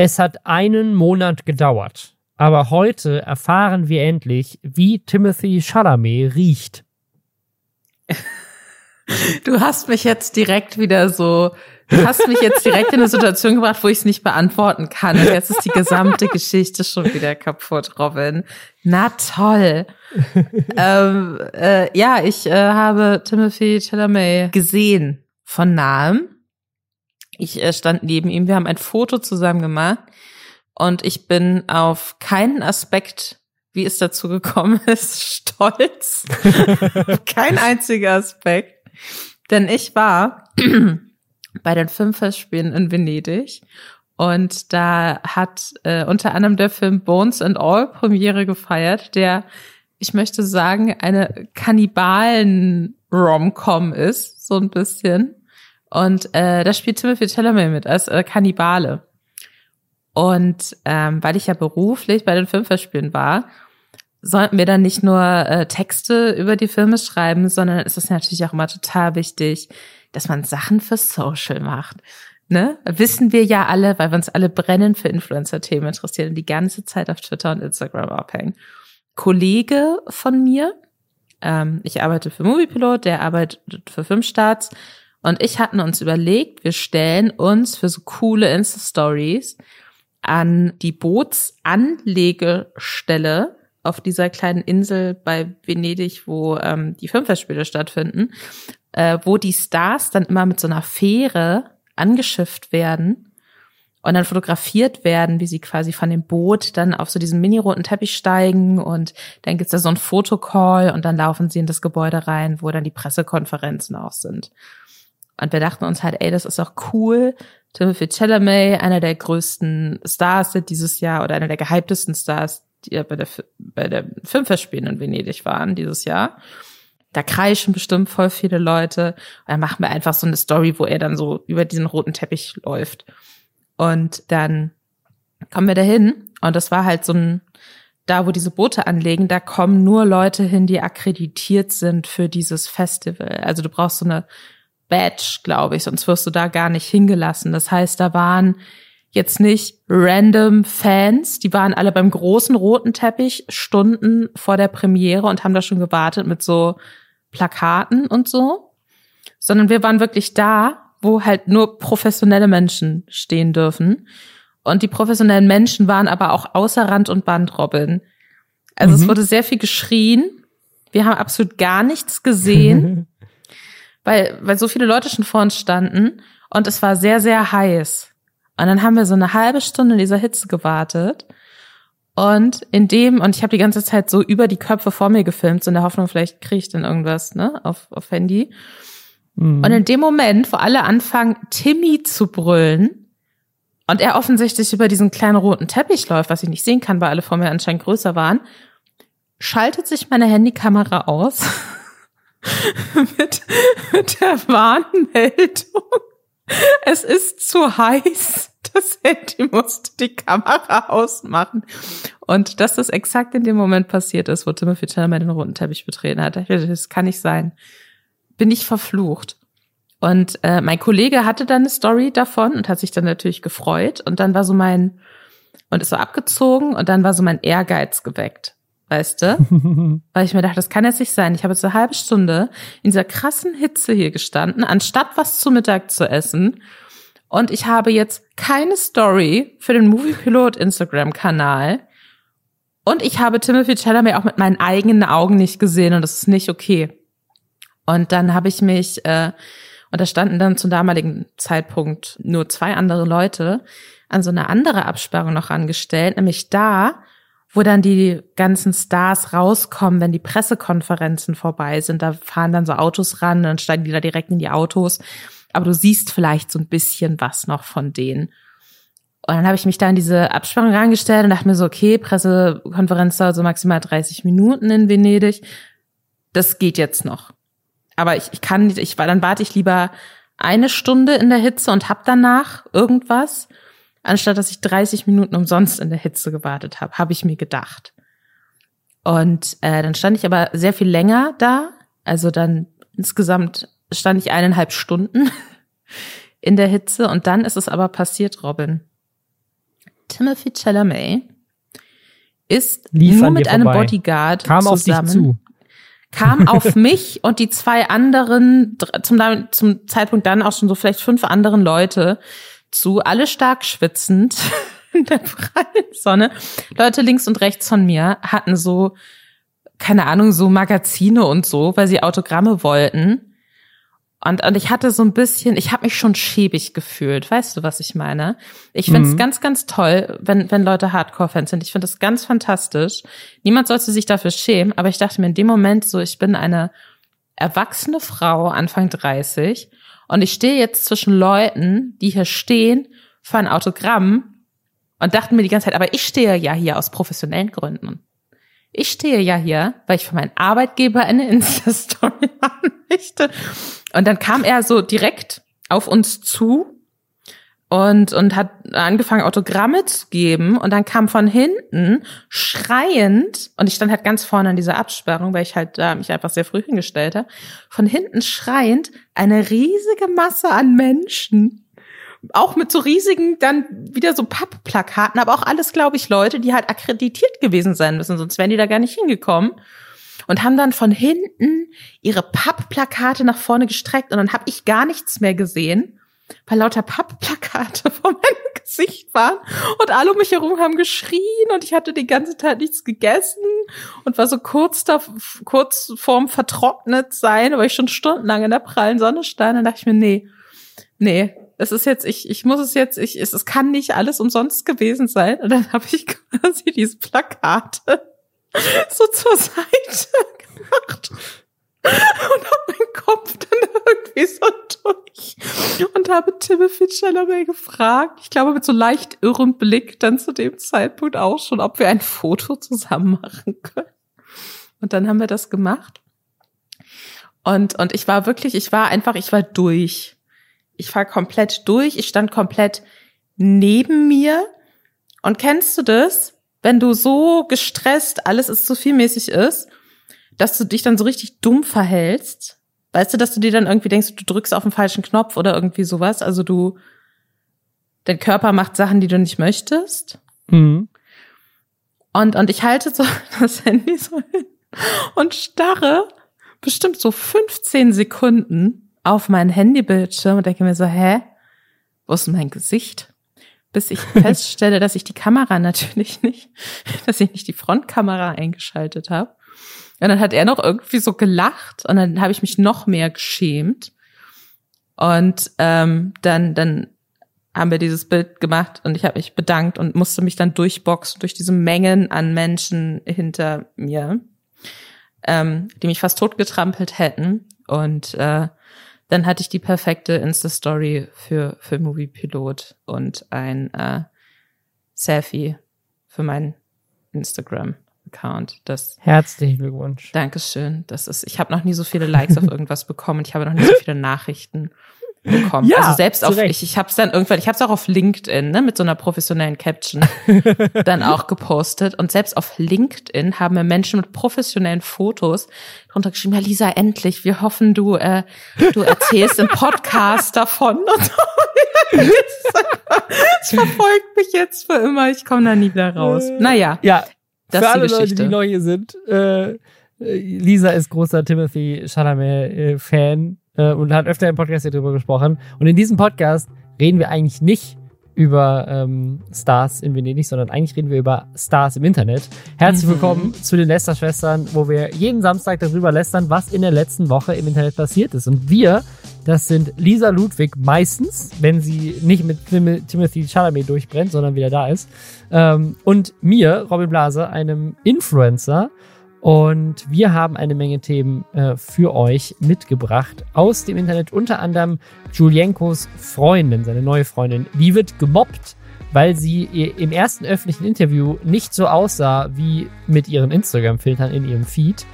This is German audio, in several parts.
Es hat einen Monat gedauert, aber heute erfahren wir endlich, wie Timothy Chalamet riecht. Du hast mich jetzt direkt wieder so, du hast mich jetzt direkt in eine Situation gebracht, wo ich es nicht beantworten kann. Und jetzt ist die gesamte Geschichte schon wieder kaputt, Robin. Na toll. ähm, äh, ja, ich äh, habe Timothy Chalamet gesehen von nahem. Ich äh, stand neben ihm, wir haben ein Foto zusammen gemacht und ich bin auf keinen Aspekt, wie es dazu gekommen ist, stolz. Kein einziger Aspekt. Denn ich war bei den Filmfestspielen in Venedig und da hat äh, unter anderem der Film Bones and All Premiere gefeiert, der, ich möchte sagen, eine Kannibalen-Rom-Com ist, so ein bisschen. Und äh, da spielt Timothy Chalamet mit als äh, Kannibale. Und ähm, weil ich ja beruflich bei den Filmfestspielen war, sollten wir dann nicht nur äh, Texte über die Filme schreiben, sondern es ist natürlich auch immer total wichtig, dass man Sachen für Social macht. Ne? Wissen wir ja alle, weil wir uns alle brennen für Influencer-Themen interessieren und die ganze Zeit auf Twitter und Instagram abhängen. Kollege von mir, ähm, ich arbeite für Moviepilot, der arbeitet für Filmstarts und ich hatten uns überlegt, wir stellen uns für so coole Insta-Stories an die Bootsanlegestelle auf dieser kleinen Insel bei Venedig, wo ähm, die Filmfestspiele stattfinden, äh, wo die Stars dann immer mit so einer Fähre angeschifft werden und dann fotografiert werden, wie sie quasi von dem Boot dann auf so diesen mini-roten Teppich steigen und dann gibt's da so ein Fotocall und dann laufen sie in das Gebäude rein, wo dann die Pressekonferenzen auch sind. Und wir dachten uns halt, ey, das ist auch cool. Timothy Chalamet, einer der größten Stars dieses Jahr oder einer der gehyptesten Stars, die ja bei der, bei der Filmfestspielen in Venedig waren dieses Jahr. Da kreischen bestimmt voll viele Leute. Und dann machen wir einfach so eine Story, wo er dann so über diesen roten Teppich läuft. Und dann kommen wir dahin. Und das war halt so ein, da wo diese Boote anlegen, da kommen nur Leute hin, die akkreditiert sind für dieses Festival. Also du brauchst so eine Badge, glaube ich, sonst wirst du da gar nicht hingelassen. Das heißt, da waren jetzt nicht random Fans, die waren alle beim großen roten Teppich Stunden vor der Premiere und haben da schon gewartet mit so Plakaten und so, sondern wir waren wirklich da, wo halt nur professionelle Menschen stehen dürfen. Und die professionellen Menschen waren aber auch außer Rand und Band, Robin. Also mhm. es wurde sehr viel geschrien. Wir haben absolut gar nichts gesehen, weil, weil so viele Leute schon vor uns standen. Und es war sehr, sehr heiß. Und dann haben wir so eine halbe Stunde in dieser Hitze gewartet. Und in dem, und ich habe die ganze Zeit so über die Köpfe vor mir gefilmt, so in der Hoffnung, vielleicht kriege ich dann irgendwas, ne, auf, auf Handy. Mhm. Und in dem Moment, wo alle anfangen, Timmy zu brüllen, und er offensichtlich über diesen kleinen roten Teppich läuft, was ich nicht sehen kann, weil alle vor mir anscheinend größer waren, schaltet sich meine Handykamera aus mit, mit der Warnmeldung. Es ist zu heiß das Handy musste die Kamera ausmachen. Und dass das exakt in dem Moment passiert ist, wo Timothy Chalamet den roten Teppich betreten hat. Das kann nicht sein. Bin ich verflucht. Und äh, mein Kollege hatte dann eine Story davon und hat sich dann natürlich gefreut. Und dann war so mein, und ist so abgezogen und dann war so mein Ehrgeiz geweckt. Weißt du? Weil ich mir dachte, das kann jetzt nicht sein. Ich habe jetzt eine halbe Stunde in dieser krassen Hitze hier gestanden, anstatt was zu Mittag zu essen und ich habe jetzt keine Story für den Moviepilot Instagram-Kanal. Und ich habe Timothy Chalamet auch mit meinen eigenen Augen nicht gesehen und das ist nicht okay. Und dann habe ich mich, äh, und da standen dann zum damaligen Zeitpunkt nur zwei andere Leute, an so eine andere Absperrung noch angestellt, nämlich da, wo dann die ganzen Stars rauskommen, wenn die Pressekonferenzen vorbei sind. Da fahren dann so Autos ran, dann steigen die da direkt in die Autos aber du siehst vielleicht so ein bisschen was noch von denen. Und dann habe ich mich da in diese Absperrung reingestellt und dachte mir so, okay, Pressekonferenz dauert so maximal 30 Minuten in Venedig. Das geht jetzt noch. Aber ich, ich kann nicht, ich dann warte ich lieber eine Stunde in der Hitze und hab danach irgendwas, anstatt dass ich 30 Minuten umsonst in der Hitze gewartet habe, habe ich mir gedacht. Und äh, dann stand ich aber sehr viel länger da, also dann insgesamt stand ich eineinhalb Stunden in der Hitze und dann ist es aber passiert, Robin. Timothy Chalamet ist Lief nur mit einem vorbei. Bodyguard Kam auf dich zusammen. zu. kam auf mich und die zwei anderen, zum, zum Zeitpunkt dann auch schon so vielleicht fünf anderen Leute zu, alle stark schwitzend in der prallen Sonne. Leute links und rechts von mir hatten so, keine Ahnung, so Magazine und so, weil sie Autogramme wollten. Und, und ich hatte so ein bisschen, ich habe mich schon schäbig gefühlt. Weißt du, was ich meine? Ich finde es Mhm. ganz, ganz toll, wenn, wenn Leute Hardcore-Fans sind. Ich finde das ganz fantastisch. Niemand sollte sich dafür schämen, aber ich dachte mir in dem Moment so, ich bin eine erwachsene Frau, Anfang 30, und ich stehe jetzt zwischen Leuten, die hier stehen für ein Autogramm und dachten mir die ganze Zeit, aber ich stehe ja hier aus professionellen Gründen. Ich stehe ja hier, weil ich für meinen Arbeitgeber eine Insta-Story machen möchte. Und dann kam er so direkt auf uns zu und, und hat angefangen, Autogramme zu geben. Und dann kam von hinten schreiend, und ich stand halt ganz vorne an dieser Absperrung, weil ich halt da mich einfach sehr früh hingestellt habe, von hinten schreiend eine riesige Masse an Menschen. Auch mit so riesigen, dann wieder so Pappplakaten, aber auch alles, glaube ich, Leute, die halt akkreditiert gewesen sein müssen, sonst wären die da gar nicht hingekommen. Und haben dann von hinten ihre Pappplakate nach vorne gestreckt und dann habe ich gar nichts mehr gesehen, weil lauter Pappplakate vor meinem Gesicht waren und alle um mich herum haben geschrien und ich hatte die ganze Zeit nichts gegessen und war so kurz da, kurz vorm vertrocknet sein, weil ich schon stundenlang in der prallen Sonne stand. Dann dachte ich mir, nee, nee, es ist jetzt, ich, ich muss es jetzt, ich, es, es kann nicht alles umsonst gewesen sein. Und dann habe ich quasi diese Plakate so zur Seite gemacht und habe meinen Kopf dann irgendwie so durch und habe Timothy Chalamet gefragt, ich glaube mit so leicht irrem Blick dann zu dem Zeitpunkt auch schon, ob wir ein Foto zusammen machen können. Und dann haben wir das gemacht. Und, und ich war wirklich, ich war einfach, ich war durch. Ich war komplett durch. Ich stand komplett neben mir. Und kennst du das? Wenn du so gestresst, alles ist zu vielmäßig ist, dass du dich dann so richtig dumm verhältst. Weißt du, dass du dir dann irgendwie denkst, du drückst auf den falschen Knopf oder irgendwie sowas. Also du, dein Körper macht Sachen, die du nicht möchtest. Mhm. Und, und ich halte so das Handy so hin und starre bestimmt so 15 Sekunden auf meinen Handybildschirm und denke mir so, hä? Wo ist denn mein Gesicht? Bis ich feststelle, dass ich die Kamera natürlich nicht, dass ich nicht die Frontkamera eingeschaltet habe. Und dann hat er noch irgendwie so gelacht und dann habe ich mich noch mehr geschämt. Und ähm, dann, dann haben wir dieses Bild gemacht und ich habe mich bedankt und musste mich dann durchboxen durch diese Mengen an Menschen hinter mir, ähm, die mich fast totgetrampelt hätten. Und äh, dann hatte ich die perfekte Insta-Story für, für Movie Pilot und ein äh, Selfie für meinen Instagram-Account. Das Herzlichen Glückwunsch. Dankeschön. Das ist, ich habe noch nie so viele Likes auf irgendwas bekommen ich habe noch nie so viele Nachrichten bekommen. Ja, also selbst auf, Recht. ich, ich habe es dann irgendwann, ich habe es auch auf LinkedIn, ne, mit so einer professionellen Caption dann auch gepostet. Und selbst auf LinkedIn haben mir Menschen mit professionellen Fotos drunter geschrieben, ja Lisa, endlich, wir hoffen, du, äh, du erzählst im Podcast davon. Und so. Es verfolgt mich jetzt für immer, ich komme da nie wieder raus. Naja, Ja, das für alle Leute, die neu hier sind, äh, äh, Lisa ist großer Timothy Chalamet-Fan äh, und hat öfter im Podcast hier drüber gesprochen. Und in diesem Podcast reden wir eigentlich nicht über ähm, Stars in Venedig, sondern eigentlich reden wir über Stars im Internet. Herzlich Mhm. willkommen zu den Lästerschwestern, wo wir jeden Samstag darüber lästern, was in der letzten Woche im Internet passiert ist. Und wir, das sind Lisa Ludwig meistens, wenn sie nicht mit Tim Timothy Chalamet durchbrennt, sondern wieder da ist. Ähm, und mir, Robin Blase, einem Influencer. Und wir haben eine Menge Themen äh, für euch mitgebracht aus dem Internet. Unter anderem Julienkos Freundin, seine neue Freundin, die wird gemobbt, weil sie im ersten öffentlichen Interview nicht so aussah wie mit ihren Instagram-Filtern in ihrem Feed.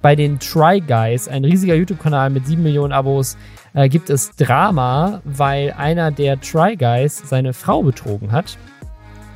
Bei den Try Guys, ein riesiger YouTube-Kanal mit sieben Millionen Abos, äh, gibt es Drama, weil einer der Try Guys seine Frau betrogen hat.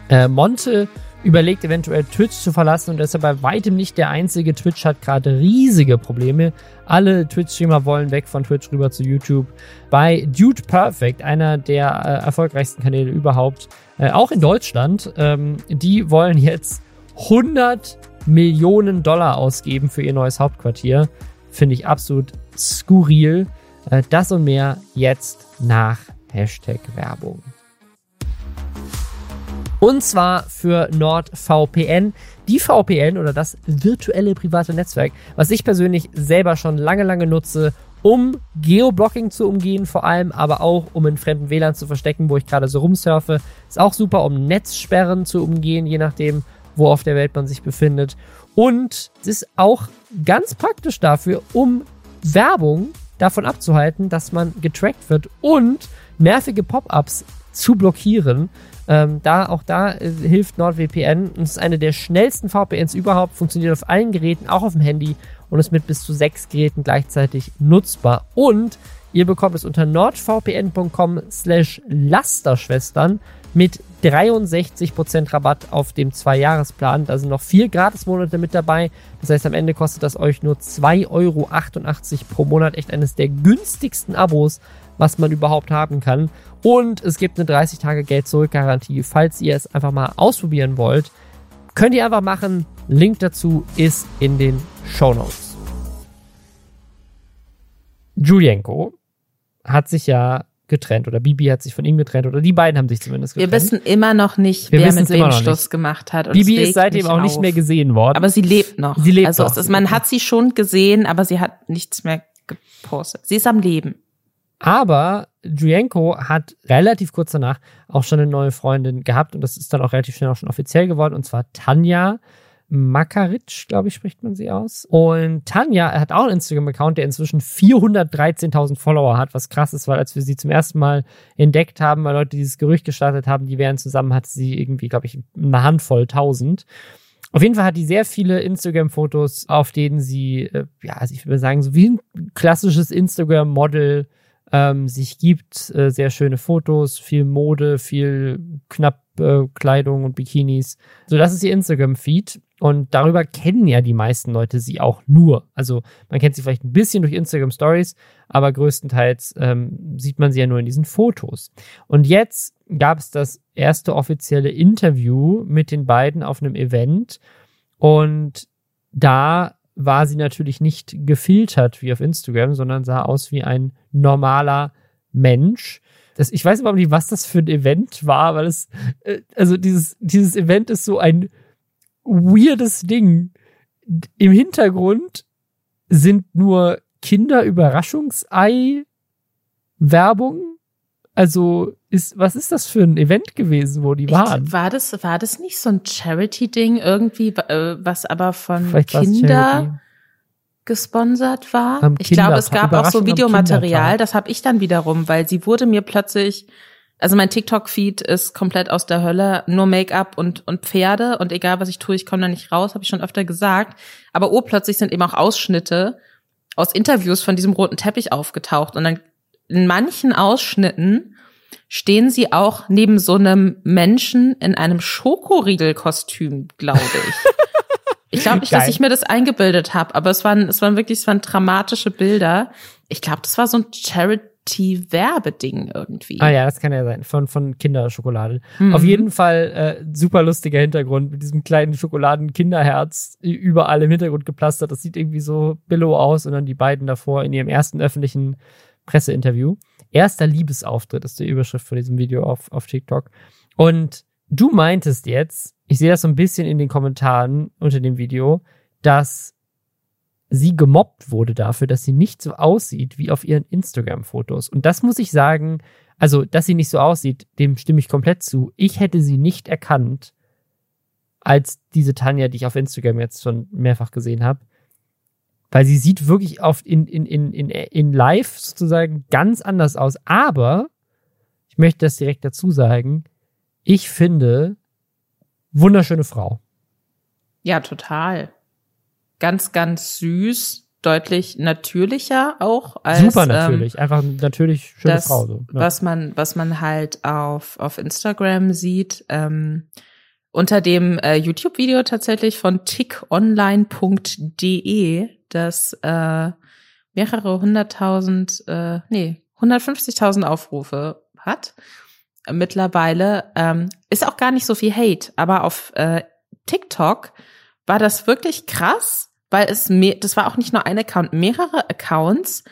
Äh, Monte überlegt eventuell Twitch zu verlassen und ist er bei weitem nicht der einzige. Twitch hat gerade riesige Probleme. Alle Twitch-Streamer wollen weg von Twitch rüber zu YouTube. Bei Dude Perfect, einer der äh, erfolgreichsten Kanäle überhaupt, äh, auch in Deutschland, ähm, die wollen jetzt 100 Millionen Dollar ausgeben für ihr neues Hauptquartier. Finde ich absolut skurril. Äh, das und mehr jetzt nach Hashtag Werbung. Und zwar für NordVPN. Die VPN oder das virtuelle private Netzwerk, was ich persönlich selber schon lange, lange nutze, um Geoblocking zu umgehen, vor allem, aber auch um in fremden WLAN zu verstecken, wo ich gerade so rumsurfe. Ist auch super, um Netzsperren zu umgehen, je nachdem, wo auf der Welt man sich befindet. Und es ist auch ganz praktisch dafür, um Werbung davon abzuhalten, dass man getrackt wird und nervige Pop-ups zu blockieren. Ähm, da, auch da äh, hilft NordVPN und ist eine der schnellsten VPNs überhaupt, funktioniert auf allen Geräten, auch auf dem Handy und ist mit bis zu sechs Geräten gleichzeitig nutzbar. Und ihr bekommt es unter nordvpn.com slash Lasterschwestern mit 63% Rabatt auf dem Zwei-Jahres-Plan. Da sind noch vier Gratismonate mit dabei. Das heißt, am Ende kostet das euch nur 2,88 Euro pro Monat. Echt eines der günstigsten Abos, was man überhaupt haben kann. Und es gibt eine 30 Tage Geld-Zurück-Garantie. Falls ihr es einfach mal ausprobieren wollt, könnt ihr einfach machen. Link dazu ist in den Show Notes. Julienko hat sich ja getrennt oder Bibi hat sich von ihm getrennt oder die beiden haben sich zumindest getrennt. Wir wissen immer noch nicht, Wir wer mit wem Schluss gemacht hat. Bibi ist seitdem auch nicht mehr gesehen worden. Aber sie lebt noch. Sie lebt also noch. Ist, man hat sie schon gesehen, aber sie hat nichts mehr gepostet. Sie ist am Leben. Aber Julienko hat relativ kurz danach auch schon eine neue Freundin gehabt und das ist dann auch relativ schnell auch schon offiziell geworden und zwar Tanja. Makaric, glaube ich, spricht man sie aus. Und Tanja hat auch einen Instagram-Account, der inzwischen 413.000 Follower hat, was krass ist, weil als wir sie zum ersten Mal entdeckt haben, weil Leute dieses Gerücht gestartet haben, die wären zusammen, hatte sie irgendwie, glaube ich, eine Handvoll tausend. Auf jeden Fall hat die sehr viele Instagram-Fotos, auf denen sie, äh, ja, also ich würde sagen, so wie ein klassisches Instagram-Model ähm, sich gibt. Äh, sehr schöne Fotos, viel Mode, viel knapp äh, Kleidung und Bikinis. So, das ist ihr Instagram-Feed. Und darüber kennen ja die meisten Leute sie auch nur. Also man kennt sie vielleicht ein bisschen durch Instagram Stories, aber größtenteils ähm, sieht man sie ja nur in diesen Fotos. Und jetzt gab es das erste offizielle Interview mit den beiden auf einem Event. Und da war sie natürlich nicht gefiltert wie auf Instagram, sondern sah aus wie ein normaler Mensch. Das, ich weiß überhaupt nicht, was das für ein Event war, weil es, äh, also dieses, dieses Event ist so ein weirdes Ding. Im Hintergrund sind nur Kinder-Überraschungsei-Werbung. Also ist, was ist das für ein Event gewesen, wo die waren? Ich, war das, war das nicht so ein Charity-Ding irgendwie, äh, was aber von Kinder gesponsert war? Am ich glaube, es gab auch so Videomaterial, das habe ich dann wiederum, weil sie wurde mir plötzlich, also mein TikTok-Feed ist komplett aus der Hölle, nur Make-up und, und Pferde und egal was ich tue, ich komme da nicht raus, habe ich schon öfter gesagt. Aber urplötzlich sind eben auch Ausschnitte aus Interviews von diesem roten Teppich aufgetaucht und dann in manchen Ausschnitten stehen sie auch neben so einem Menschen in einem Schokoriegelkostüm, glaube ich. Ich glaube nicht, dass ich mir das eingebildet habe, aber es waren, es waren wirklich, es waren dramatische Bilder. Ich glaube, das war so ein Charity-Werbeding irgendwie. Ah ja, das kann ja sein, von, von Kinderschokolade. Mhm. Auf jeden Fall äh, super lustiger Hintergrund mit diesem kleinen Schokoladen-Kinderherz überall im Hintergrund geplastert. Das sieht irgendwie so billow aus und dann die beiden davor in ihrem ersten öffentlichen Presseinterview. Erster Liebesauftritt ist die Überschrift von diesem Video auf, auf TikTok. Und du meintest jetzt, ich sehe das so ein bisschen in den Kommentaren unter dem Video, dass sie gemobbt wurde dafür, dass sie nicht so aussieht wie auf ihren Instagram-Fotos. Und das muss ich sagen, also, dass sie nicht so aussieht, dem stimme ich komplett zu. Ich hätte sie nicht erkannt als diese Tanja, die ich auf Instagram jetzt schon mehrfach gesehen habe. Weil sie sieht wirklich oft in, in, in, in, in live sozusagen ganz anders aus. Aber ich möchte das direkt dazu sagen. Ich finde, wunderschöne Frau. Ja, total. Ganz, ganz süß, deutlich natürlicher auch als super natürlich, ähm, einfach natürlich schöne das, Frau. So. Ja. Was man, was man halt auf auf Instagram sieht. Ähm, unter dem äh, YouTube-Video tatsächlich von tickonline.de, das äh, mehrere hunderttausend, äh, nee, 150.000 Aufrufe hat mittlerweile. Ähm, ist auch gar nicht so viel Hate, aber auf äh, TikTok war das wirklich krass, weil es mehr, das war auch nicht nur ein Account, mehrere Accounts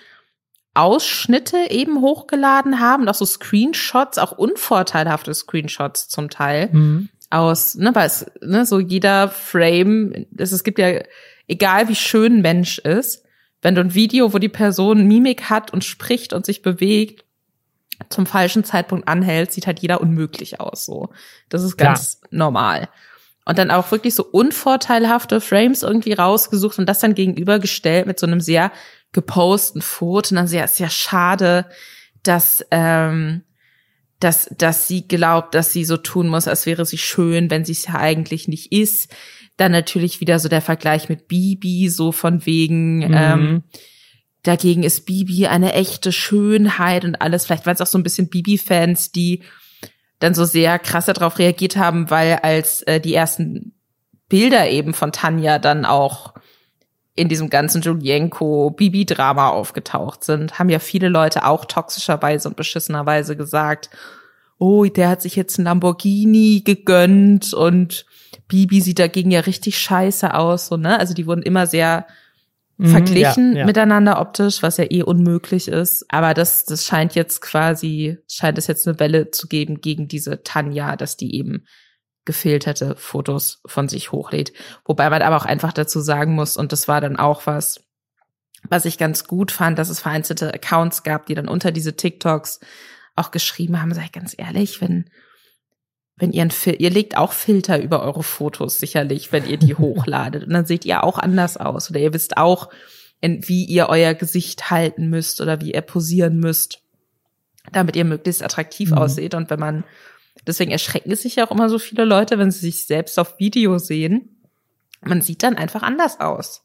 Ausschnitte eben hochgeladen haben, auch so Screenshots, auch unvorteilhafte Screenshots zum Teil mhm. Aus, ne, weil es, ne, so jeder Frame, es, es gibt ja, egal wie schön Mensch ist, wenn du ein Video, wo die Person Mimik hat und spricht und sich bewegt, zum falschen Zeitpunkt anhält, sieht halt jeder unmöglich aus, so. Das ist ganz Klar. normal und dann auch wirklich so unvorteilhafte Frames irgendwie rausgesucht und das dann gegenübergestellt mit so einem sehr geposten Foto. Und dann sehr, ist ja schade, dass, ähm, dass, dass sie glaubt, dass sie so tun muss, als wäre sie schön, wenn sie es ja eigentlich nicht ist. Dann natürlich wieder so der Vergleich mit Bibi, so von wegen, mhm. ähm, dagegen ist Bibi eine echte Schönheit und alles. Vielleicht waren es auch so ein bisschen Bibi-Fans, die dann so sehr krass darauf reagiert haben, weil als äh, die ersten Bilder eben von Tanja dann auch in diesem ganzen Julienko-Bibi-Drama aufgetaucht sind, haben ja viele Leute auch toxischerweise und beschissenerweise gesagt, oh, der hat sich jetzt ein Lamborghini gegönnt und Bibi sieht dagegen ja richtig scheiße aus, so, ne? Also die wurden immer sehr Mhm, verglichen ja, ja. miteinander optisch, was ja eh unmöglich ist. Aber das, das scheint jetzt quasi, scheint es jetzt eine Welle zu geben gegen diese Tanja, dass die eben gefilterte Fotos von sich hochlädt. Wobei man aber auch einfach dazu sagen muss, und das war dann auch was, was ich ganz gut fand, dass es vereinzelte Accounts gab, die dann unter diese TikToks auch geschrieben haben, sag ich ganz ehrlich, wenn wenn ihr ein Fil ihr legt auch Filter über eure Fotos sicherlich, wenn ihr die hochladet und dann seht ihr auch anders aus oder ihr wisst auch, in, wie ihr euer Gesicht halten müsst oder wie ihr posieren müsst, damit ihr möglichst attraktiv mhm. ausseht und wenn man deswegen erschrecken sich ja auch immer so viele Leute, wenn sie sich selbst auf Video sehen. Man sieht dann einfach anders aus.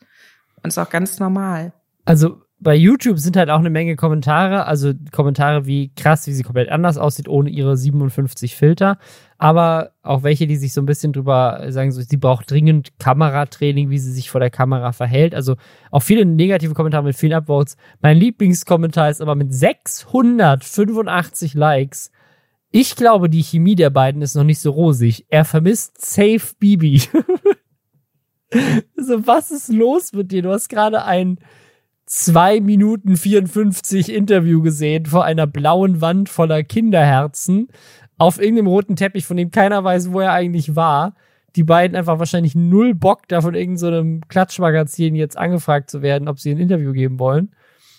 Und ist auch ganz normal. Also bei YouTube sind halt auch eine Menge Kommentare, also Kommentare wie krass, wie sie komplett anders aussieht, ohne ihre 57 Filter. Aber auch welche, die sich so ein bisschen drüber sagen, so, sie braucht dringend Kameratraining, wie sie sich vor der Kamera verhält. Also auch viele negative Kommentare mit vielen Upvotes. Mein Lieblingskommentar ist aber mit 685 Likes. Ich glaube, die Chemie der beiden ist noch nicht so rosig. Er vermisst Safe Bibi. so, was ist los mit dir? Du hast gerade ein zwei Minuten 54 Interview gesehen vor einer blauen Wand voller Kinderherzen auf irgendeinem roten Teppich, von dem keiner weiß, wo er eigentlich war. Die beiden einfach wahrscheinlich null Bock, da von irgendeinem so Klatschmagazin jetzt angefragt zu werden, ob sie ein Interview geben wollen.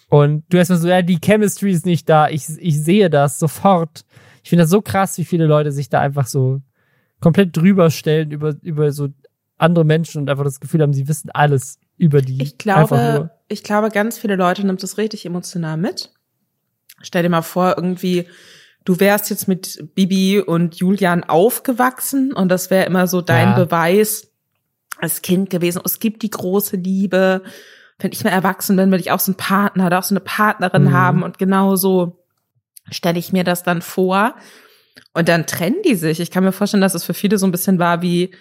Und du hast mir so, ja, die Chemistry ist nicht da. Ich, ich sehe das sofort. Ich finde das so krass, wie viele Leute sich da einfach so komplett drüber stellen über, über so andere Menschen und einfach das Gefühl haben, sie wissen alles über die. Ich glaube, ich glaube, ganz viele Leute nimmt das richtig emotional mit. Stell dir mal vor, irgendwie, du wärst jetzt mit Bibi und Julian aufgewachsen und das wäre immer so dein ja. Beweis als Kind gewesen. Es gibt die große Liebe. Wenn ich mal erwachsen bin, will ich auch so einen Partner oder auch so eine Partnerin mhm. haben und genau so stelle ich mir das dann vor. Und dann trennen die sich. Ich kann mir vorstellen, dass es für viele so ein bisschen war wie,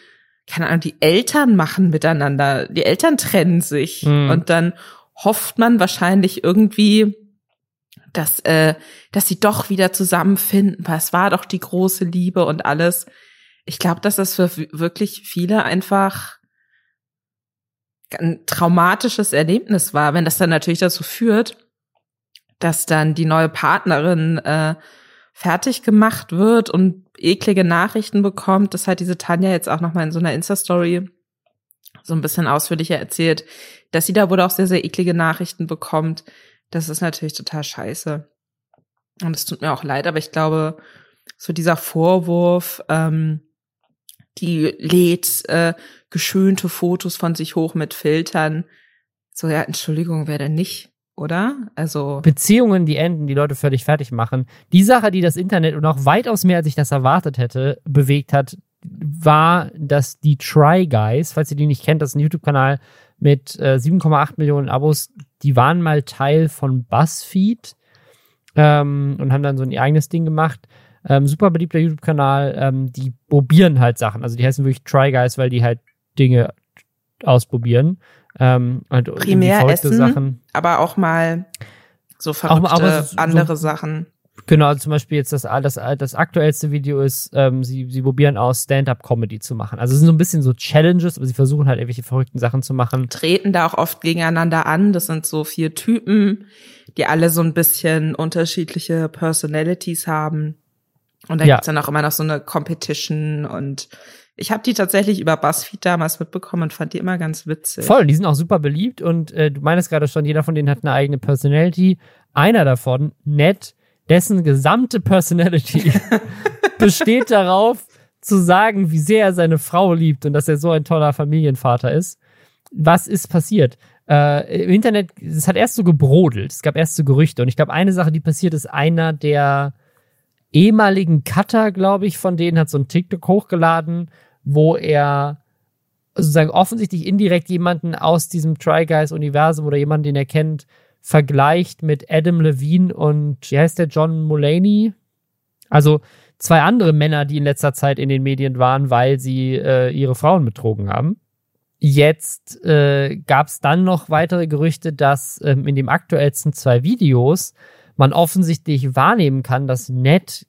keine Ahnung, die Eltern machen miteinander, die Eltern trennen sich mhm. und dann hofft man wahrscheinlich irgendwie, dass, äh, dass sie doch wieder zusammenfinden, weil es war doch die große Liebe und alles. Ich glaube, dass das für wirklich viele einfach ein traumatisches Erlebnis war, wenn das dann natürlich dazu führt, dass dann die neue Partnerin äh, fertig gemacht wird und eklige Nachrichten bekommt. Das hat diese Tanja jetzt auch nochmal in so einer Insta-Story so ein bisschen ausführlicher erzählt, dass sie da wohl auch sehr, sehr eklige Nachrichten bekommt. Das ist natürlich total scheiße. Und es tut mir auch leid, aber ich glaube, so dieser Vorwurf, ähm, die lädt äh, geschönte Fotos von sich hoch mit Filtern. So, ja, Entschuldigung, wer denn nicht? Oder? Also Beziehungen, die enden, die Leute völlig fertig machen. Die Sache, die das Internet und auch weitaus mehr, als ich das erwartet hätte, bewegt hat, war, dass die Try Guys, falls ihr die nicht kennt, das ist ein YouTube-Kanal mit äh, 7,8 Millionen Abos, die waren mal Teil von BuzzFeed ähm, und haben dann so ein eigenes Ding gemacht. ähm, super beliebter YouTube-Kanal, ähm, die probieren halt Sachen. Also die heißen wirklich Try Guys, weil die halt Dinge ausprobieren. Ähm, halt Primär essen, Sachen. aber auch mal so verrückte auch, aber so, andere so, Sachen. Genau, also zum Beispiel jetzt das, das, das aktuellste Video ist, ähm, sie, sie probieren aus Stand-up-Comedy zu machen. Also es sind so ein bisschen so Challenges, aber sie versuchen halt irgendwelche verrückten Sachen zu machen. Treten da auch oft gegeneinander an. Das sind so vier Typen, die alle so ein bisschen unterschiedliche Personalities haben. Und da ja. gibt's dann auch immer noch so eine Competition und ich habe die tatsächlich über BuzzFeed damals mitbekommen und fand die immer ganz witzig. Voll, die sind auch super beliebt und äh, du meinst gerade schon, jeder von denen hat eine eigene Personality. Einer davon, Ned, dessen gesamte Personality besteht darauf, zu sagen, wie sehr er seine Frau liebt und dass er so ein toller Familienvater ist. Was ist passiert? Äh, Im Internet, es hat erst so gebrodelt, es gab erst so Gerüchte und ich glaube, eine Sache, die passiert ist, einer der ehemaligen Cutter, glaube ich, von denen hat so ein TikTok hochgeladen wo er sozusagen offensichtlich indirekt jemanden aus diesem Try Guys Universum oder jemanden, den er kennt, vergleicht mit Adam Levine und wie heißt der John Mulaney? Also zwei andere Männer, die in letzter Zeit in den Medien waren, weil sie äh, ihre Frauen betrogen haben. Jetzt äh, gab es dann noch weitere Gerüchte, dass ähm, in dem aktuellsten zwei Videos man offensichtlich wahrnehmen kann, dass Ned,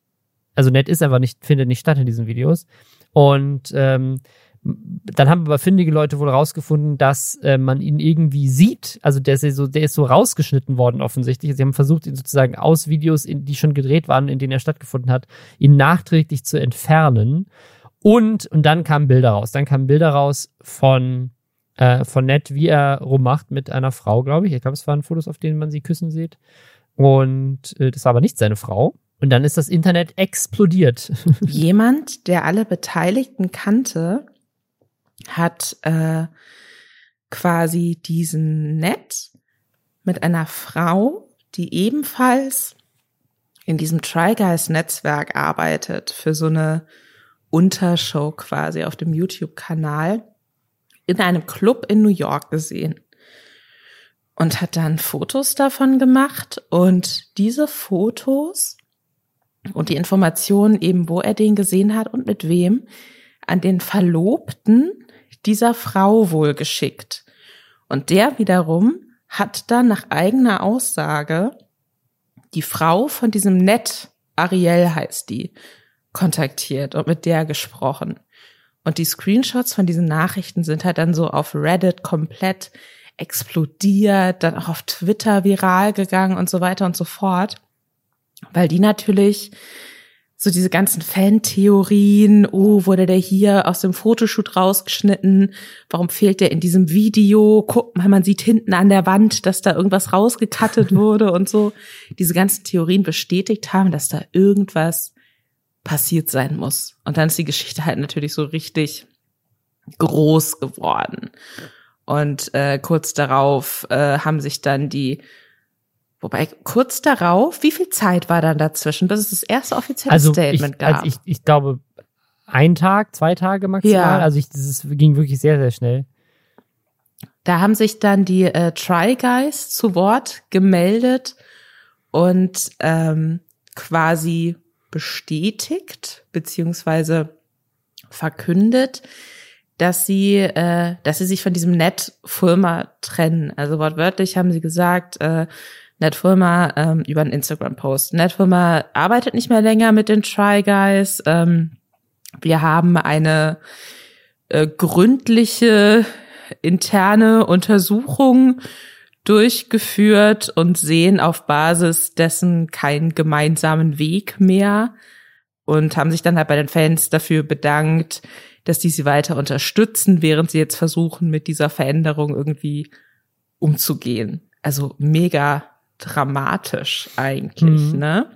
also Ned ist einfach nicht, findet nicht statt in diesen Videos, und ähm, dann haben aber findige Leute wohl rausgefunden, dass äh, man ihn irgendwie sieht. Also der ist so, der ist so rausgeschnitten worden offensichtlich. Sie haben versucht, ihn sozusagen aus Videos, in, die schon gedreht waren, in denen er stattgefunden hat, ihn nachträglich zu entfernen. Und, und dann kamen Bilder raus. Dann kamen Bilder raus von, äh, von Ned, wie er rummacht mit einer Frau, glaube ich. Ich glaube, es waren Fotos, auf denen man sie küssen sieht. Und äh, das war aber nicht seine Frau. Und dann ist das Internet explodiert. Jemand, der alle Beteiligten kannte, hat äh, quasi diesen Net mit einer Frau, die ebenfalls in diesem Try Guys Netzwerk arbeitet, für so eine Untershow quasi auf dem YouTube-Kanal, in einem Club in New York gesehen und hat dann Fotos davon gemacht und diese Fotos und die Informationen eben, wo er den gesehen hat und mit wem, an den Verlobten dieser Frau wohl geschickt. Und der wiederum hat dann nach eigener Aussage die Frau von diesem Nett, Ariel heißt die, kontaktiert und mit der gesprochen. Und die Screenshots von diesen Nachrichten sind halt dann so auf Reddit komplett explodiert, dann auch auf Twitter viral gegangen und so weiter und so fort weil die natürlich so diese ganzen Fan-Theorien, oh, wurde der hier aus dem Fotoshoot rausgeschnitten? Warum fehlt der in diesem Video? Guck mal, man sieht hinten an der Wand, dass da irgendwas rausgekattet wurde und so. Diese ganzen Theorien bestätigt haben, dass da irgendwas passiert sein muss. Und dann ist die Geschichte halt natürlich so richtig groß geworden. Und äh, kurz darauf äh, haben sich dann die Wobei kurz darauf, wie viel Zeit war dann dazwischen, bis es das erste offizielle also Statement ich, gab? Also ich, ich glaube, ein Tag, zwei Tage maximal. Ja. Also ich, das ging wirklich sehr, sehr schnell. Da haben sich dann die äh, Try Guys zu Wort gemeldet und ähm, quasi bestätigt beziehungsweise verkündet, dass sie, äh, dass sie sich von diesem Net-Fulmer trennen. Also wortwörtlich haben sie gesagt, äh, Netfilmer ähm, über einen Instagram-Post. Netfilmer arbeitet nicht mehr länger mit den Try Guys. Ähm, wir haben eine äh, gründliche interne Untersuchung durchgeführt und sehen auf Basis dessen keinen gemeinsamen Weg mehr und haben sich dann halt bei den Fans dafür bedankt, dass die sie weiter unterstützen, während sie jetzt versuchen, mit dieser Veränderung irgendwie umzugehen. Also mega dramatisch eigentlich, mhm. ne?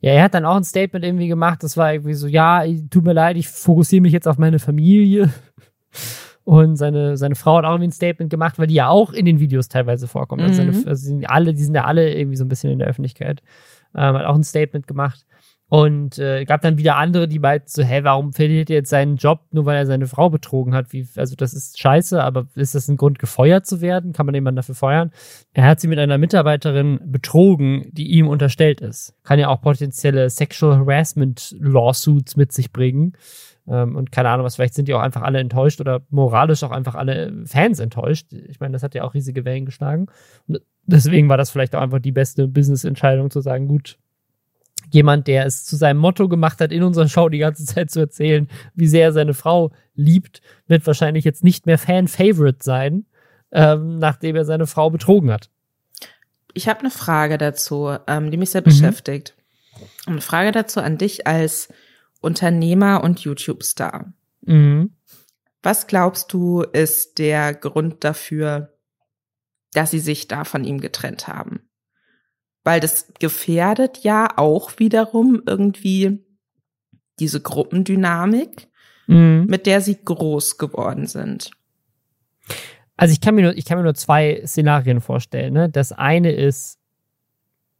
Ja, er hat dann auch ein Statement irgendwie gemacht, das war irgendwie so, ja, tut mir leid, ich fokussiere mich jetzt auf meine Familie. Und seine, seine Frau hat auch irgendwie ein Statement gemacht, weil die ja auch in den Videos teilweise vorkommt. Also, seine, mhm. also sind alle, die sind ja alle irgendwie so ein bisschen in der Öffentlichkeit. Ähm, hat auch ein Statement gemacht. Und äh, gab dann wieder andere, die meinten so, hä, warum verliert er jetzt seinen Job, nur weil er seine Frau betrogen hat? Wie, also das ist scheiße, aber ist das ein Grund, gefeuert zu werden? Kann man jemanden dafür feuern? Er hat sie mit einer Mitarbeiterin betrogen, die ihm unterstellt ist. Kann ja auch potenzielle Sexual Harassment Lawsuits mit sich bringen. Ähm, und keine Ahnung was, vielleicht sind die auch einfach alle enttäuscht oder moralisch auch einfach alle Fans enttäuscht. Ich meine, das hat ja auch riesige Wellen geschlagen. Und deswegen war das vielleicht auch einfach die beste Business-Entscheidung zu sagen, gut, jemand, der es zu seinem Motto gemacht hat, in unserer Show die ganze Zeit zu erzählen, wie sehr er seine Frau liebt, wird wahrscheinlich jetzt nicht mehr Fan-Favorite sein, ähm, nachdem er seine Frau betrogen hat. Ich habe eine Frage dazu, ähm, die mich sehr mhm. beschäftigt. Eine Frage dazu an dich als Unternehmer und YouTube-Star. Mhm. Was glaubst du, ist der Grund dafür, dass sie sich da von ihm getrennt haben? Weil das gefährdet ja auch wiederum irgendwie diese Gruppendynamik, mhm. mit der sie groß geworden sind. Also ich kann mir nur, ich kann mir nur zwei Szenarien vorstellen. Ne? Das eine ist,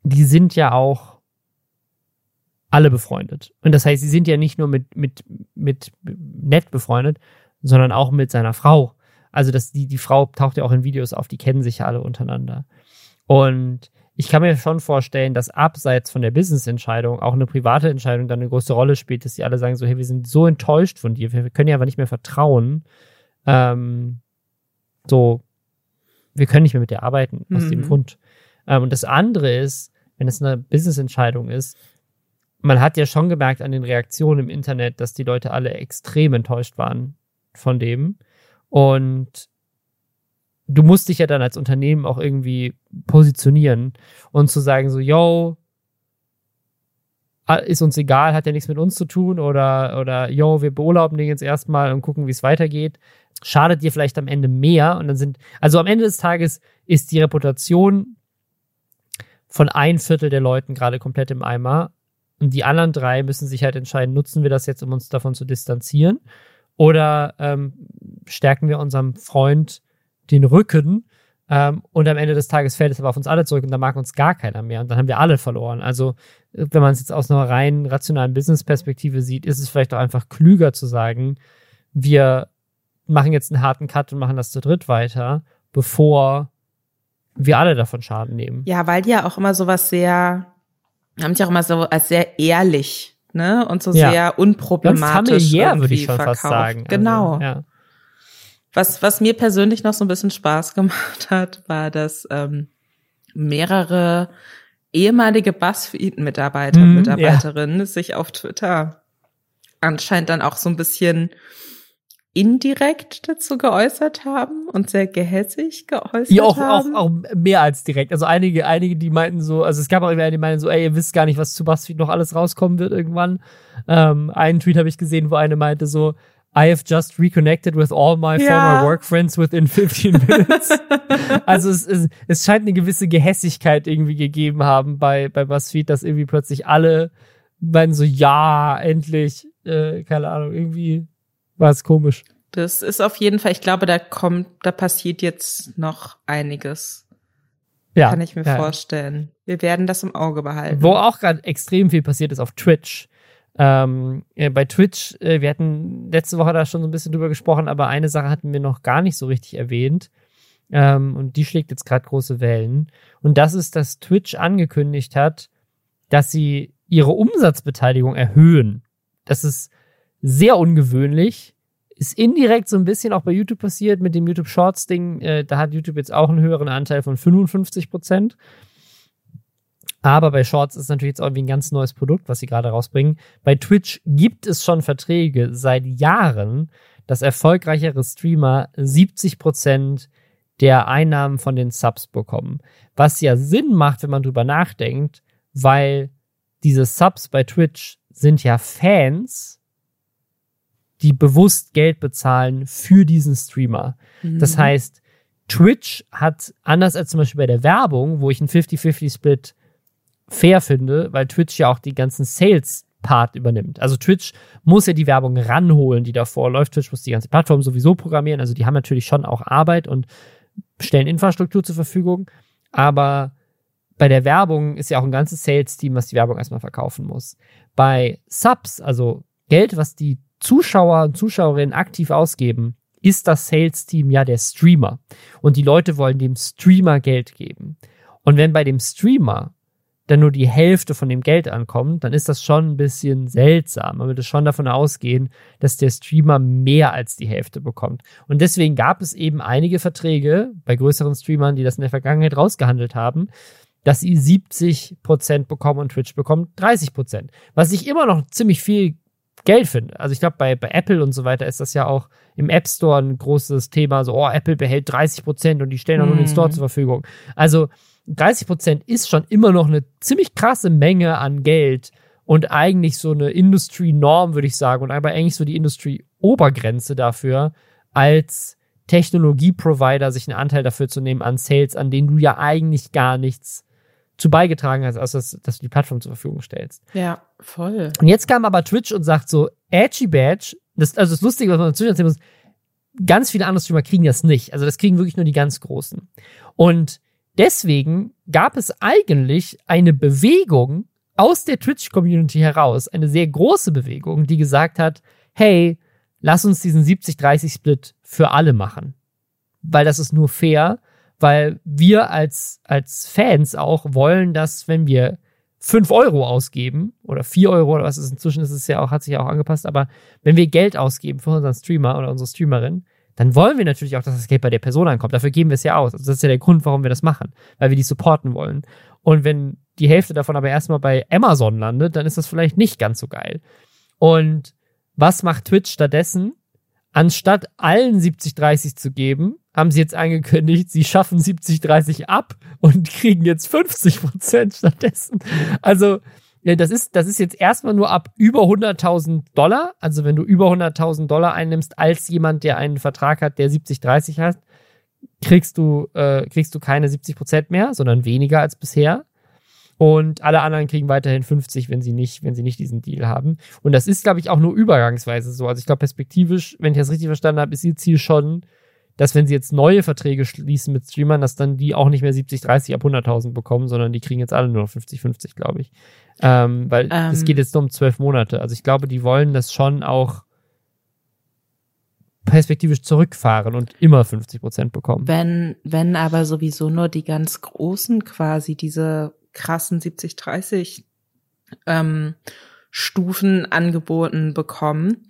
die sind ja auch alle befreundet. Und das heißt, sie sind ja nicht nur mit, mit, mit nett befreundet, sondern auch mit seiner Frau. Also das, die, die Frau taucht ja auch in Videos auf, die kennen sich ja alle untereinander. Und ich kann mir schon vorstellen, dass abseits von der Business-Entscheidung auch eine private Entscheidung dann eine große Rolle spielt, dass die alle sagen so, hey, wir sind so enttäuscht von dir, wir können dir aber nicht mehr vertrauen. Ähm, so, wir können nicht mehr mit dir arbeiten, aus mhm. dem Grund. Ähm, und das andere ist, wenn es eine Business-Entscheidung ist, man hat ja schon gemerkt an den Reaktionen im Internet, dass die Leute alle extrem enttäuscht waren von dem. Und du musst dich ja dann als Unternehmen auch irgendwie positionieren und zu sagen so, yo, ist uns egal, hat ja nichts mit uns zu tun oder, oder yo, wir beurlauben den jetzt erstmal und gucken, wie es weitergeht, schadet dir vielleicht am Ende mehr und dann sind, also am Ende des Tages ist die Reputation von ein Viertel der Leuten gerade komplett im Eimer und die anderen drei müssen sich halt entscheiden, nutzen wir das jetzt, um uns davon zu distanzieren oder ähm, stärken wir unserem Freund den Rücken. Ähm, und am Ende des Tages fällt es aber auf uns alle zurück und da mag uns gar keiner mehr. Und dann haben wir alle verloren. Also, wenn man es jetzt aus einer rein rationalen Business-Perspektive sieht, ist es vielleicht auch einfach klüger zu sagen, wir machen jetzt einen harten Cut und machen das zu dritt weiter, bevor wir alle davon Schaden nehmen. Ja, weil die ja auch immer sowas sehr, haben sich auch immer so als sehr ehrlich, ne, und so ja. sehr unproblematisch. Ganz familiär, würde ich schon verkauft. fast sagen. Genau. Also, ja. Was, was mir persönlich noch so ein bisschen Spaß gemacht hat, war, dass ähm, mehrere ehemalige BuzzFeed-Mitarbeiter und mm, Mitarbeiterinnen ja. sich auf Twitter anscheinend dann auch so ein bisschen indirekt dazu geäußert haben und sehr gehässig geäußert ja, auch, haben. Auch, auch mehr als direkt. Also einige, einige, die meinten so, also es gab auch immer die meinten so, ey, ihr wisst gar nicht, was zu BuzzFeed noch alles rauskommen wird irgendwann. Ähm, einen Tweet habe ich gesehen, wo eine meinte so, I have just reconnected with all my ja. former work friends within 15 minutes. also es, es, es scheint eine gewisse Gehässigkeit irgendwie gegeben haben bei, bei BuzzFeed, dass irgendwie plötzlich alle meinen so, ja, endlich, äh, keine Ahnung, irgendwie war es komisch. Das ist auf jeden Fall, ich glaube, da kommt, da passiert jetzt noch einiges. Ja. Kann ich mir ja. vorstellen. Wir werden das im Auge behalten. Wo auch gerade extrem viel passiert ist auf Twitch. Ähm, äh, bei Twitch, äh, wir hatten letzte Woche da schon so ein bisschen drüber gesprochen, aber eine Sache hatten wir noch gar nicht so richtig erwähnt. Ähm, und die schlägt jetzt gerade große Wellen. Und das ist, dass Twitch angekündigt hat, dass sie ihre Umsatzbeteiligung erhöhen. Das ist sehr ungewöhnlich. Ist indirekt so ein bisschen auch bei YouTube passiert mit dem YouTube Shorts Ding. Äh, da hat YouTube jetzt auch einen höheren Anteil von 55 Prozent. Aber bei Shorts ist natürlich jetzt irgendwie ein ganz neues Produkt, was sie gerade rausbringen. Bei Twitch gibt es schon Verträge seit Jahren, dass erfolgreichere Streamer 70 Prozent der Einnahmen von den Subs bekommen. Was ja Sinn macht, wenn man drüber nachdenkt, weil diese Subs bei Twitch sind ja Fans, die bewusst Geld bezahlen für diesen Streamer. Mhm. Das heißt, Twitch hat, anders als zum Beispiel bei der Werbung, wo ich einen 50-50-Split fair finde, weil Twitch ja auch die ganzen Sales Part übernimmt. Also Twitch muss ja die Werbung ranholen, die davor läuft. Twitch muss die ganze Plattform sowieso programmieren. Also die haben natürlich schon auch Arbeit und stellen Infrastruktur zur Verfügung. Aber bei der Werbung ist ja auch ein ganzes Sales-Team, was die Werbung erstmal verkaufen muss. Bei Subs, also Geld, was die Zuschauer und Zuschauerinnen aktiv ausgeben, ist das Sales-Team ja der Streamer. Und die Leute wollen dem Streamer Geld geben. Und wenn bei dem Streamer dann nur die Hälfte von dem Geld ankommt, dann ist das schon ein bisschen seltsam. Man würde schon davon ausgehen, dass der Streamer mehr als die Hälfte bekommt. Und deswegen gab es eben einige Verträge bei größeren Streamern, die das in der Vergangenheit rausgehandelt haben, dass sie 70 Prozent bekommen und Twitch bekommt 30 Prozent. Was ich immer noch ziemlich viel Geld finde. Also ich glaube, bei, bei Apple und so weiter ist das ja auch im App Store ein großes Thema. So, oh, Apple behält 30 Prozent und die stellen auch nur den Store mhm. zur Verfügung. Also 30 Prozent ist schon immer noch eine ziemlich krasse Menge an Geld und eigentlich so eine Industry-Norm, würde ich sagen, und aber eigentlich so die Industrie-Obergrenze dafür, als Technologie-Provider sich einen Anteil dafür zu nehmen an Sales, an denen du ja eigentlich gar nichts zu beigetragen hast, außer dass, dass du die Plattform zur Verfügung stellst. Ja, voll. Und jetzt kam aber Twitch und sagt so, Edgy Badge, das, also das Lustige, was man dazu erzählen muss, ganz viele andere Streamer kriegen das nicht. Also das kriegen wirklich nur die ganz Großen. Und Deswegen gab es eigentlich eine Bewegung aus der Twitch-Community heraus, eine sehr große Bewegung, die gesagt hat, hey, lass uns diesen 70-30-Split für alle machen. Weil das ist nur fair, weil wir als, als Fans auch wollen, dass wenn wir 5 Euro ausgeben oder 4 Euro oder was ist inzwischen ist ja auch, hat sich ja auch angepasst, aber wenn wir Geld ausgeben für unseren Streamer oder unsere Streamerin, dann wollen wir natürlich auch, dass das Geld bei der Person ankommt. Dafür geben wir es ja aus. Also das ist ja der Grund, warum wir das machen, weil wir die supporten wollen. Und wenn die Hälfte davon aber erstmal bei Amazon landet, dann ist das vielleicht nicht ganz so geil. Und was macht Twitch stattdessen? Anstatt allen 70-30 zu geben, haben sie jetzt angekündigt, sie schaffen 70-30 ab und kriegen jetzt 50 Prozent stattdessen. Also das ist, das ist jetzt erstmal nur ab über 100.000 Dollar. Also wenn du über 100.000 Dollar einnimmst als jemand, der einen Vertrag hat, der 70-30 hat, kriegst du, äh, kriegst du keine 70 Prozent mehr, sondern weniger als bisher. Und alle anderen kriegen weiterhin 50, wenn sie nicht, wenn sie nicht diesen Deal haben. Und das ist, glaube ich, auch nur übergangsweise so. Also ich glaube, perspektivisch, wenn ich das richtig verstanden habe, ist ihr Ziel schon, dass wenn sie jetzt neue Verträge schließen mit Streamern, dass dann die auch nicht mehr 70, 30 ab 100.000 bekommen, sondern die kriegen jetzt alle nur noch 50, 50, glaube ich. Ähm, weil ähm, es geht jetzt nur um zwölf Monate. Also ich glaube, die wollen das schon auch perspektivisch zurückfahren und immer 50 Prozent bekommen. Wenn, wenn aber sowieso nur die ganz Großen quasi diese krassen 70, 30 ähm, Stufen angeboten bekommen,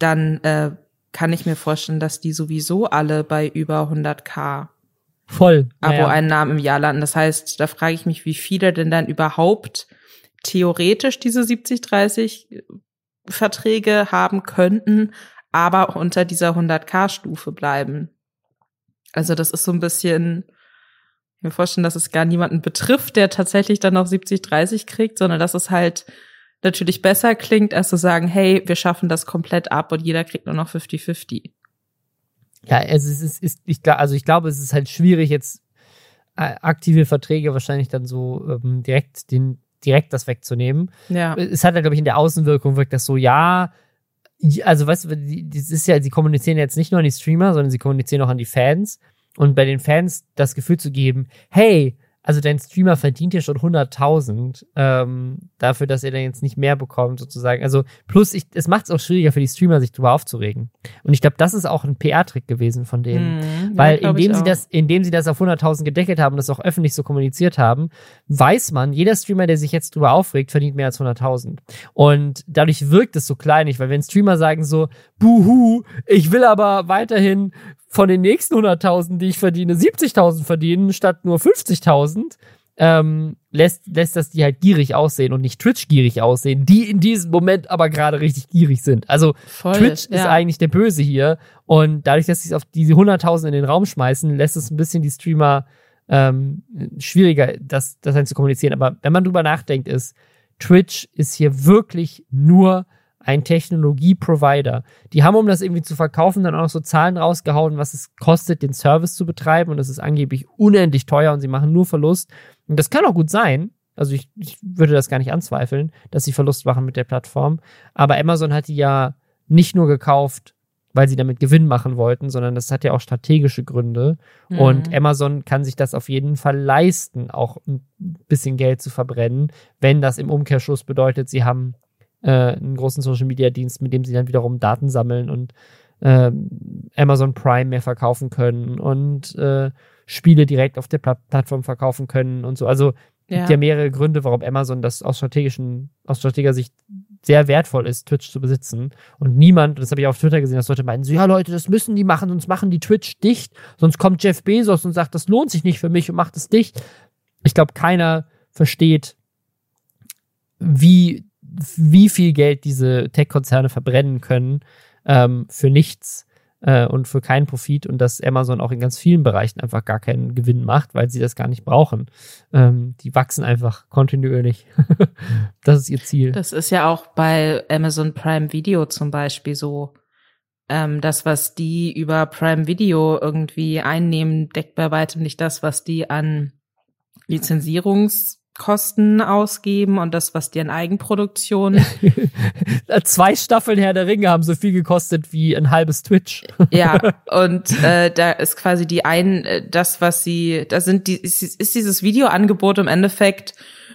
dann äh, kann ich mir vorstellen, dass die sowieso alle bei über 100k Voll. Abo-Einnahmen im Jahr landen. Das heißt, da frage ich mich, wie viele denn dann überhaupt theoretisch diese 70-30 Verträge haben könnten, aber unter dieser 100k-Stufe bleiben. Also das ist so ein bisschen, ich mir vorstellen, dass es gar niemanden betrifft, der tatsächlich dann noch 70-30 kriegt, sondern dass es halt natürlich besser klingt, als zu sagen, hey, wir schaffen das komplett ab und jeder kriegt nur noch 50-50. Ja, es ist, es ist ich, also ich glaube, es ist halt schwierig, jetzt äh, aktive Verträge wahrscheinlich dann so ähm, direkt den direkt das wegzunehmen. Ja. Es hat ja, glaube ich, in der Außenwirkung wirkt das so, ja, also weißt du, das ist ja, sie kommunizieren jetzt nicht nur an die Streamer, sondern sie kommunizieren auch an die Fans. Und bei den Fans das Gefühl zu geben, hey, also dein Streamer verdient ja schon 100.000 ähm, dafür, dass er dann jetzt nicht mehr bekommt, sozusagen. Also plus, ich, es macht es auch schwieriger für die Streamer, sich drüber aufzuregen. Und ich glaube, das ist auch ein PR-Trick gewesen von denen. Mhm, Weil ja, indem sie das, indem sie das auf 100.000 gedeckelt haben und das auch öffentlich so kommuniziert haben, weiß man, jeder Streamer, der sich jetzt drüber aufregt, verdient mehr als 100.000. Und dadurch wirkt es so kleinig, weil wenn Streamer sagen so, buhu, ich will aber weiterhin von den nächsten 100.000, die ich verdiene, 70.000 verdienen statt nur 50.000, ähm, lässt, lässt das die halt gierig aussehen und nicht Twitch gierig aussehen, die in diesem Moment aber gerade richtig gierig sind. Also Voll, Twitch ja. ist eigentlich der Böse hier und dadurch, dass sie es auf diese 100.000 in den Raum schmeißen, lässt es ein bisschen die Streamer ähm, schwieriger, das, das dann zu kommunizieren. Aber wenn man drüber nachdenkt, ist Twitch ist hier wirklich nur ein Technologie-Provider. Die haben, um das irgendwie zu verkaufen, dann auch noch so Zahlen rausgehauen, was es kostet, den Service zu betreiben. Und das ist angeblich unendlich teuer und sie machen nur Verlust. Und das kann auch gut sein. Also ich, ich würde das gar nicht anzweifeln, dass sie Verlust machen mit der Plattform. Aber Amazon hat die ja nicht nur gekauft, weil sie damit Gewinn machen wollten, sondern das hat ja auch strategische Gründe. Mhm. Und Amazon kann sich das auf jeden Fall leisten, auch ein bisschen Geld zu verbrennen, wenn das im Umkehrschluss bedeutet, sie haben äh, einen großen Social Media Dienst, mit dem sie dann wiederum Daten sammeln und äh, Amazon Prime mehr verkaufen können und äh, Spiele direkt auf der Plattform verkaufen können und so. Also ja. gibt ja mehrere Gründe, warum Amazon das aus strategischen, aus strategischer Sicht sehr wertvoll ist, Twitch zu besitzen. Und niemand, das habe ich auf Twitter gesehen, dass Leute meinen, so, ja Leute, das müssen die machen, sonst machen die Twitch dicht, sonst kommt Jeff Bezos und sagt, das lohnt sich nicht für mich und macht es dicht. Ich glaube, keiner versteht, wie, wie viel Geld diese Tech-Konzerne verbrennen können ähm, für nichts äh, und für keinen Profit und dass Amazon auch in ganz vielen Bereichen einfach gar keinen Gewinn macht, weil sie das gar nicht brauchen. Ähm, die wachsen einfach kontinuierlich. das ist ihr Ziel. Das ist ja auch bei Amazon Prime Video zum Beispiel so. Ähm, das, was die über Prime Video irgendwie einnehmen, deckt bei weitem nicht das, was die an Lizenzierungs Kosten ausgeben und das, was die an Eigenproduktion. Zwei Staffeln Herr der Ringe haben so viel gekostet wie ein halbes Twitch. ja, und äh, da ist quasi die ein, äh, das, was sie, da sind die, ist, ist dieses Videoangebot im Endeffekt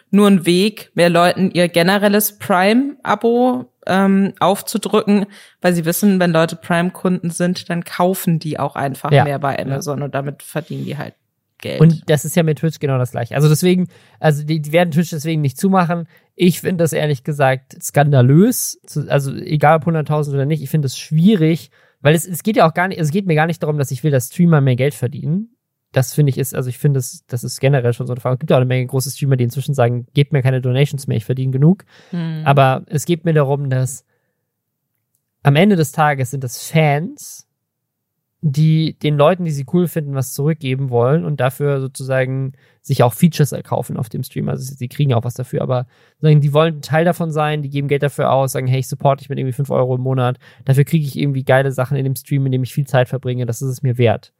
nur ein Weg, mehr Leuten ihr generelles Prime-Abo ähm, aufzudrücken, weil sie wissen, wenn Leute Prime-Kunden sind, dann kaufen die auch einfach ja. mehr bei Amazon ja. und damit verdienen die halt Geld. Und das ist ja mit Twitch genau das gleiche. Also deswegen, also die, die werden Twitch deswegen nicht zumachen. Ich finde das ehrlich gesagt skandalös. Also egal ob 100.000 oder nicht, ich finde es schwierig, weil es, es geht ja auch gar nicht, es geht mir gar nicht darum, dass ich will, dass Streamer mehr Geld verdienen. Das finde ich ist, also ich finde, das, das ist generell schon so eine Frage. Es gibt ja auch eine Menge große Streamer, die inzwischen sagen, gebt mir keine Donations mehr, ich verdiene genug. Hm. Aber es geht mir darum, dass am Ende des Tages sind das Fans, die den Leuten, die sie cool finden, was zurückgeben wollen und dafür sozusagen sich auch Features erkaufen auf dem Stream. Also sie kriegen auch was dafür, aber die wollen Teil davon sein, die geben Geld dafür aus, sagen, hey, ich supporte dich mit irgendwie fünf Euro im Monat, dafür kriege ich irgendwie geile Sachen in dem Stream, in dem ich viel Zeit verbringe, das ist es mir wert.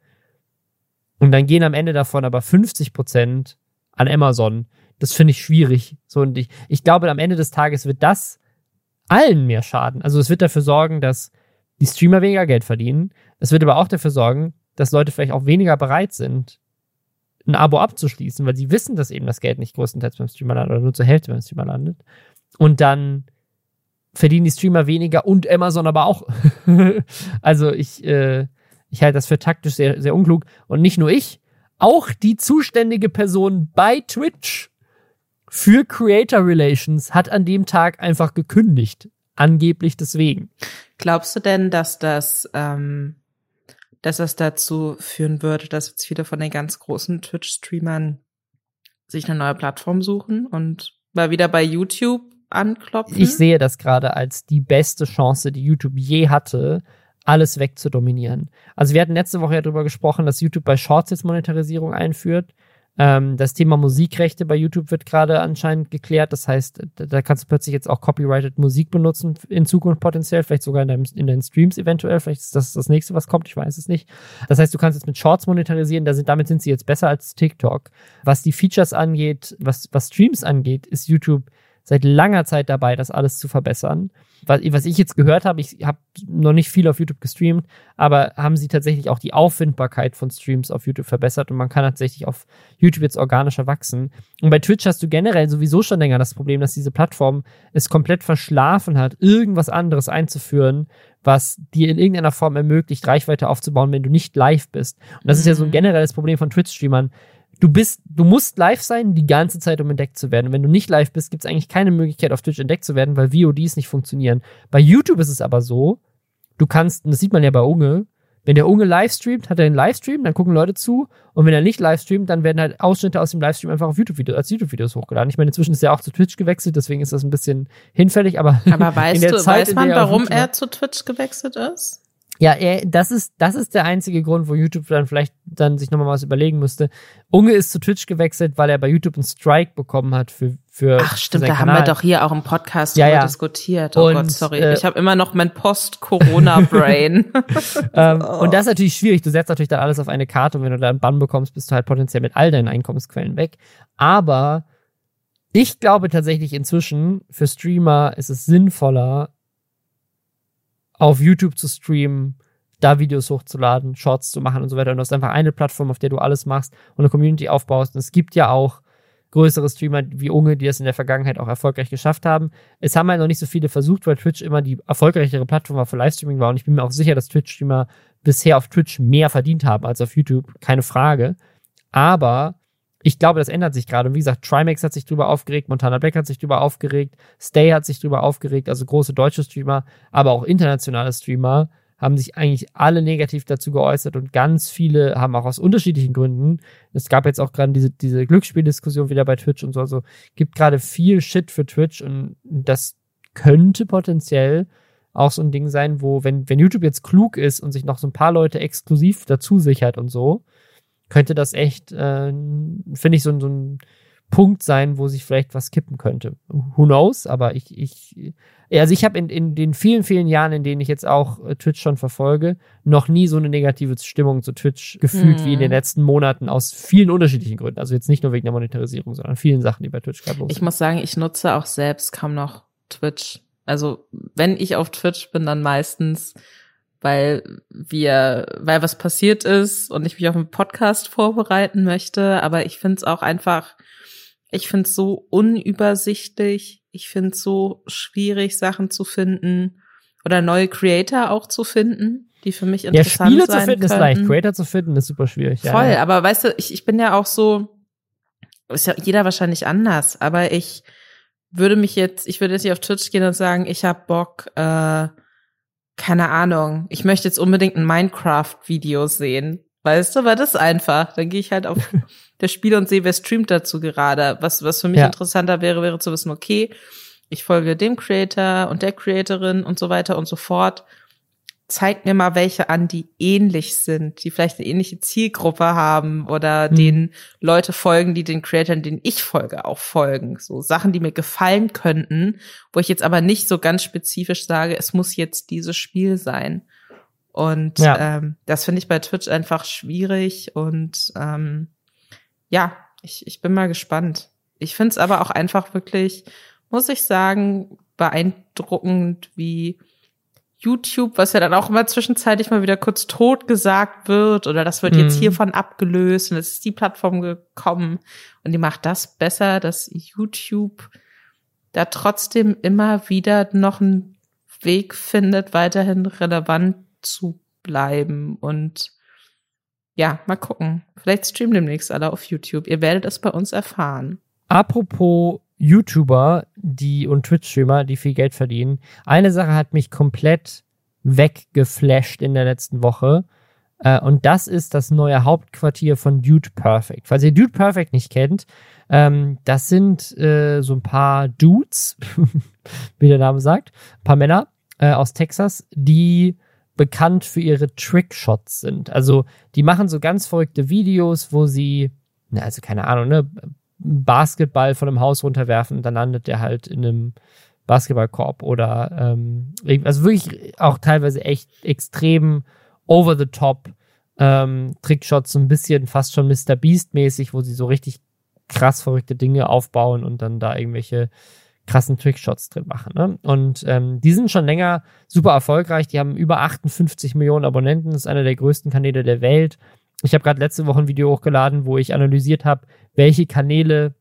Und dann gehen am Ende davon aber 50 Prozent an Amazon. Das finde ich schwierig. So, und ich, ich glaube, am Ende des Tages wird das allen mehr schaden. Also es wird dafür sorgen, dass die Streamer weniger Geld verdienen. Es wird aber auch dafür sorgen, dass Leute vielleicht auch weniger bereit sind, ein Abo abzuschließen, weil sie wissen, dass eben das Geld nicht größtenteils beim Streamer landet oder nur zur Hälfte beim Streamer landet. Und dann verdienen die Streamer weniger und Amazon aber auch. also ich, äh, ich halte das für taktisch sehr, sehr unklug. Und nicht nur ich, auch die zuständige Person bei Twitch für Creator Relations hat an dem Tag einfach gekündigt. Angeblich deswegen. Glaubst du denn, dass das, ähm, dass das dazu führen würde, dass jetzt viele von den ganz großen Twitch-Streamern sich eine neue Plattform suchen und mal wieder bei YouTube anklopfen? Ich sehe das gerade als die beste Chance, die YouTube je hatte, alles wegzudominieren. Also wir hatten letzte Woche ja darüber gesprochen, dass YouTube bei Shorts jetzt Monetarisierung einführt. Ähm, das Thema Musikrechte bei YouTube wird gerade anscheinend geklärt. Das heißt, da kannst du plötzlich jetzt auch copyrighted Musik benutzen in Zukunft potenziell, vielleicht sogar in, deinem, in deinen Streams eventuell. Vielleicht ist das das nächste, was kommt. Ich weiß es nicht. Das heißt, du kannst jetzt mit Shorts monetarisieren. Da sind, damit sind sie jetzt besser als TikTok. Was die Features angeht, was, was Streams angeht, ist YouTube seit langer Zeit dabei, das alles zu verbessern. Was, was ich jetzt gehört habe, ich habe noch nicht viel auf YouTube gestreamt, aber haben sie tatsächlich auch die Auffindbarkeit von Streams auf YouTube verbessert und man kann tatsächlich auf YouTube jetzt organischer wachsen. Und bei Twitch hast du generell sowieso schon länger das Problem, dass diese Plattform es komplett verschlafen hat, irgendwas anderes einzuführen, was dir in irgendeiner Form ermöglicht, Reichweite aufzubauen, wenn du nicht live bist. Und das mhm. ist ja so ein mhm. generelles Problem von Twitch-Streamern du bist, du musst live sein die ganze Zeit, um entdeckt zu werden. wenn du nicht live bist, gibt es eigentlich keine Möglichkeit, auf Twitch entdeckt zu werden, weil VODs nicht funktionieren. Bei YouTube ist es aber so, du kannst, und das sieht man ja bei Unge, wenn der Unge live streamt, hat er einen Livestream, dann gucken Leute zu. Und wenn er nicht live streamt, dann werden halt Ausschnitte aus dem Livestream einfach auf YouTube-Videos, als YouTube-Videos hochgeladen. Ich meine, inzwischen ist er auch zu Twitch gewechselt, deswegen ist das ein bisschen hinfällig, aber. Aber weißt du, Zeit, weiß man, warum er zu Twitch gewechselt ist? Ja, das ist, das ist der einzige Grund, wo YouTube dann vielleicht dann sich nochmal was überlegen müsste. Unge ist zu Twitch gewechselt, weil er bei YouTube einen Strike bekommen hat für, für Ach stimmt, da Kanal. haben wir doch hier auch im Podcast ja, ja. diskutiert. Oh und, Gott, sorry. Äh, ich habe immer noch mein Post-Corona-Brain. ähm, oh. Und das ist natürlich schwierig. Du setzt natürlich dann alles auf eine Karte und wenn du da einen Bann bekommst, bist du halt potenziell mit all deinen Einkommensquellen weg. Aber ich glaube tatsächlich inzwischen, für Streamer ist es sinnvoller, auf YouTube zu streamen da Videos hochzuladen, Shorts zu machen und so weiter. Und du hast einfach eine Plattform, auf der du alles machst und eine Community aufbaust. Und es gibt ja auch größere Streamer wie Unge, die das in der Vergangenheit auch erfolgreich geschafft haben. Es haben halt noch nicht so viele versucht, weil Twitch immer die erfolgreichere Plattform für Livestreaming war. Und ich bin mir auch sicher, dass Twitch-Streamer bisher auf Twitch mehr verdient haben als auf YouTube. Keine Frage. Aber ich glaube, das ändert sich gerade. Und wie gesagt, Trimax hat sich drüber aufgeregt, Montana Black hat sich drüber aufgeregt, Stay hat sich drüber aufgeregt, also große deutsche Streamer, aber auch internationale Streamer haben sich eigentlich alle negativ dazu geäußert und ganz viele haben auch aus unterschiedlichen Gründen. Es gab jetzt auch gerade diese, diese Glücksspieldiskussion wieder bei Twitch und so. Also gibt gerade viel Shit für Twitch und das könnte potenziell auch so ein Ding sein, wo, wenn, wenn YouTube jetzt klug ist und sich noch so ein paar Leute exklusiv dazu sichert und so, könnte das echt, äh, finde ich, so, so ein Punkt sein, wo sich vielleicht was kippen könnte. Who knows? Aber ich, ich, also ich habe in, in den vielen, vielen Jahren, in denen ich jetzt auch äh, Twitch schon verfolge, noch nie so eine negative Stimmung zu Twitch gefühlt hm. wie in den mhm. letzten Monaten aus vielen unterschiedlichen Gründen. Also jetzt nicht nur wegen der Monetarisierung, sondern vielen Sachen, die bei Twitch gerade los sind. Ich muss sagen, ich nutze auch selbst kaum noch Twitch. Also wenn ich auf Twitch bin, dann meistens weil wir, weil was passiert ist und ich mich auf einen Podcast vorbereiten möchte. Aber ich finde es auch einfach, ich finde es so unübersichtlich. Ich finde es so schwierig, Sachen zu finden oder neue Creator auch zu finden, die für mich interessant sind. Ja, Spiele zu finden könnten. ist leicht, Creator zu finden ist super schwierig. Voll, ja. aber weißt du, ich, ich bin ja auch so, ist ja jeder wahrscheinlich anders, aber ich würde mich jetzt, ich würde jetzt hier auf Twitch gehen und sagen, ich habe Bock, äh, keine Ahnung, ich möchte jetzt unbedingt ein Minecraft-Video sehen. Weißt du, war das einfach. Dann gehe ich halt auf das Spiel und sehe, wer streamt dazu gerade. Was, was für mich ja. interessanter wäre, wäre zu wissen, okay, ich folge dem Creator und der Creatorin und so weiter und so fort zeig mir mal welche an, die ähnlich sind, die vielleicht eine ähnliche Zielgruppe haben oder mhm. denen Leute folgen, die den Creatoren, denen ich folge, auch folgen. So Sachen, die mir gefallen könnten, wo ich jetzt aber nicht so ganz spezifisch sage, es muss jetzt dieses Spiel sein. Und ja. ähm, das finde ich bei Twitch einfach schwierig und ähm, ja, ich, ich bin mal gespannt. Ich finde es aber auch einfach wirklich, muss ich sagen, beeindruckend, wie YouTube, was ja dann auch immer zwischenzeitlich mal wieder kurz tot gesagt wird oder das wird mhm. jetzt hiervon abgelöst und es ist die Plattform gekommen und die macht das besser, dass YouTube da trotzdem immer wieder noch einen Weg findet, weiterhin relevant zu bleiben und ja, mal gucken. Vielleicht streamen demnächst alle auf YouTube. Ihr werdet es bei uns erfahren. Apropos YouTuber, die und Twitch-Streamer, die viel Geld verdienen. Eine Sache hat mich komplett weggeflasht in der letzten Woche. Äh, und das ist das neue Hauptquartier von Dude Perfect. Falls ihr Dude Perfect nicht kennt, ähm, das sind äh, so ein paar Dudes, wie der Name sagt, ein paar Männer äh, aus Texas, die bekannt für ihre Trickshots sind. Also die machen so ganz verrückte Videos, wo sie, na, also keine Ahnung, ne, Basketball von einem Haus runterwerfen, dann landet der halt in einem Basketballkorb oder ähm, also wirklich auch teilweise echt extrem over the top ähm, Trickshots, so ein bisschen fast schon Mr. Beast mäßig, wo sie so richtig krass verrückte Dinge aufbauen und dann da irgendwelche krassen Trickshots drin machen. Ne? Und ähm, die sind schon länger super erfolgreich. Die haben über 58 Millionen Abonnenten. Ist einer der größten Kanäle der Welt. Ich habe gerade letzte Woche ein Video hochgeladen, wo ich analysiert habe, welche Kanäle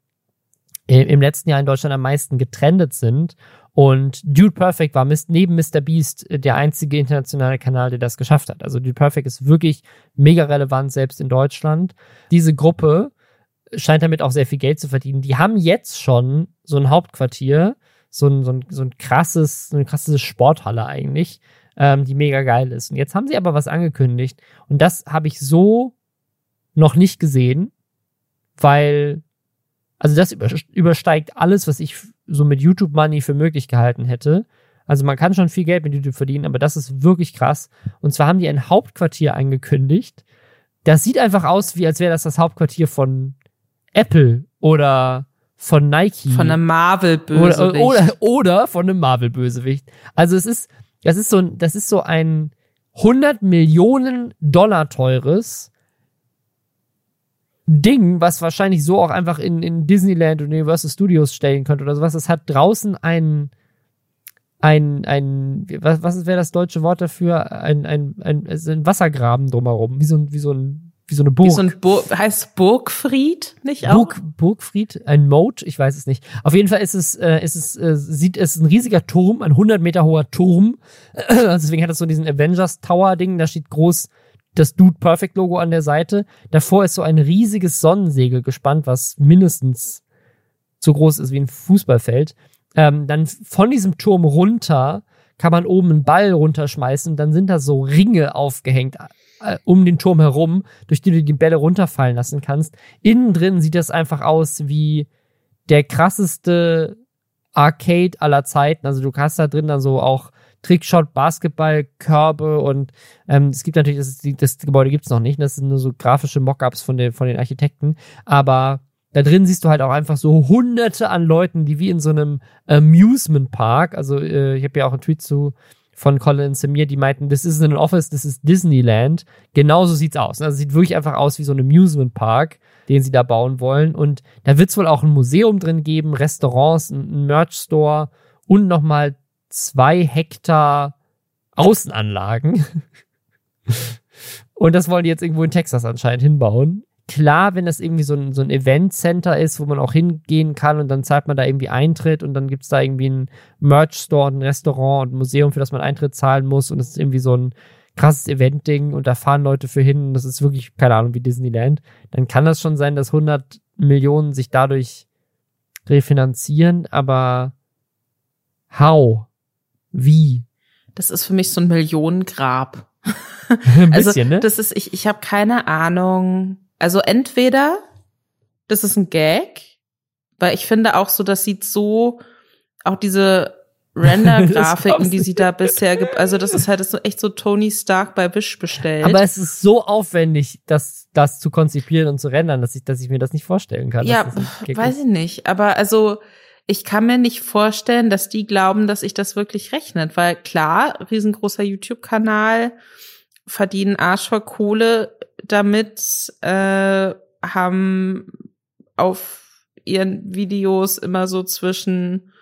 im letzten Jahr in Deutschland am meisten getrendet sind. Und Dude Perfect war neben Mr. Beast der einzige internationale Kanal, der das geschafft hat. Also Dude Perfect ist wirklich mega relevant, selbst in Deutschland. Diese Gruppe scheint damit auch sehr viel Geld zu verdienen. Die haben jetzt schon so ein Hauptquartier, so ein, so ein, so ein krasses, so eine krasse Sporthalle eigentlich, ähm, die mega geil ist. Und jetzt haben sie aber was angekündigt und das habe ich so noch nicht gesehen, weil, also das übersteigt alles, was ich so mit YouTube Money für möglich gehalten hätte. Also man kann schon viel Geld mit YouTube verdienen, aber das ist wirklich krass. Und zwar haben die ein Hauptquartier angekündigt. Das sieht einfach aus, wie als wäre das das Hauptquartier von Apple oder von Nike. Von einem Marvel-Bösewicht. Oder, oder, oder von einem Marvel-Bösewicht. Also es ist, das ist so, das ist so ein 100 Millionen Dollar teures Ding, was wahrscheinlich so auch einfach in, in Disneyland und Universal Studios stellen könnte oder sowas. Es hat draußen einen, ein, ein, was, was wäre das deutsche Wort dafür? Ein, ein, ein, ein Wassergraben drumherum, wie so ein, wie so ein, wie so eine Burg. Wie so ein Bur heißt Burgfried, nicht auch? Burg, Burgfried, ein Moat, ich weiß es nicht. Auf jeden Fall ist es, äh, ist es, äh, sieht es ein riesiger Turm, ein 100 Meter hoher Turm. Deswegen hat es so diesen Avengers Tower Ding, da steht groß das Dude Perfect Logo an der Seite. Davor ist so ein riesiges Sonnensegel gespannt, was mindestens so groß ist wie ein Fußballfeld. Ähm, dann von diesem Turm runter kann man oben einen Ball runterschmeißen. Dann sind da so Ringe aufgehängt äh, um den Turm herum, durch die du die Bälle runterfallen lassen kannst. Innen drin sieht das einfach aus wie der krasseste Arcade aller Zeiten. Also du hast da drin dann so auch Trickshot, Basketball, Körbe und ähm, es gibt natürlich, das, das Gebäude gibt's noch nicht, das sind nur so grafische Mockups von den, von den Architekten, aber da drin siehst du halt auch einfach so hunderte an Leuten, die wie in so einem Amusement Park, also äh, ich habe ja auch einen Tweet zu von Colin und Samir, die meinten, das ist ein Office, das ist Disneyland. Genauso sieht's aus. Also sieht wirklich einfach aus wie so ein Amusement Park, den sie da bauen wollen. Und da wird's wohl auch ein Museum drin geben, Restaurants, ein Merch Store und nochmal zwei Hektar Außenanlagen. und das wollen die jetzt irgendwo in Texas anscheinend hinbauen klar, wenn das irgendwie so ein, so ein Event-Center ist, wo man auch hingehen kann und dann zahlt man da irgendwie Eintritt und dann gibt's da irgendwie einen Merch-Store, ein Restaurant und ein Museum, für das man Eintritt zahlen muss und das ist irgendwie so ein krasses Event-Ding und da fahren Leute für hin und das ist wirklich, keine Ahnung, wie Disneyland, dann kann das schon sein, dass 100 Millionen sich dadurch refinanzieren, aber how? Wie? Das ist für mich so ein Millionengrab. ein also, bisschen, ne? Das ist, ich, ich habe keine Ahnung, also entweder das ist ein Gag, weil ich finde auch so, das sieht so, auch diese Render-Grafiken, die sie da bisher gibt, also das ist halt das ist so echt so Tony Stark bei Wish bestellt. Aber es ist so aufwendig, das, das zu konzipieren und zu rendern, dass ich, dass ich mir das nicht vorstellen kann. Ja, weiß ich nicht. Aber also, ich kann mir nicht vorstellen, dass die glauben, dass sich das wirklich rechnet, weil klar, riesengroßer YouTube-Kanal, verdienen Arsch voll Kohle damit, äh, haben auf ihren Videos immer so zwischen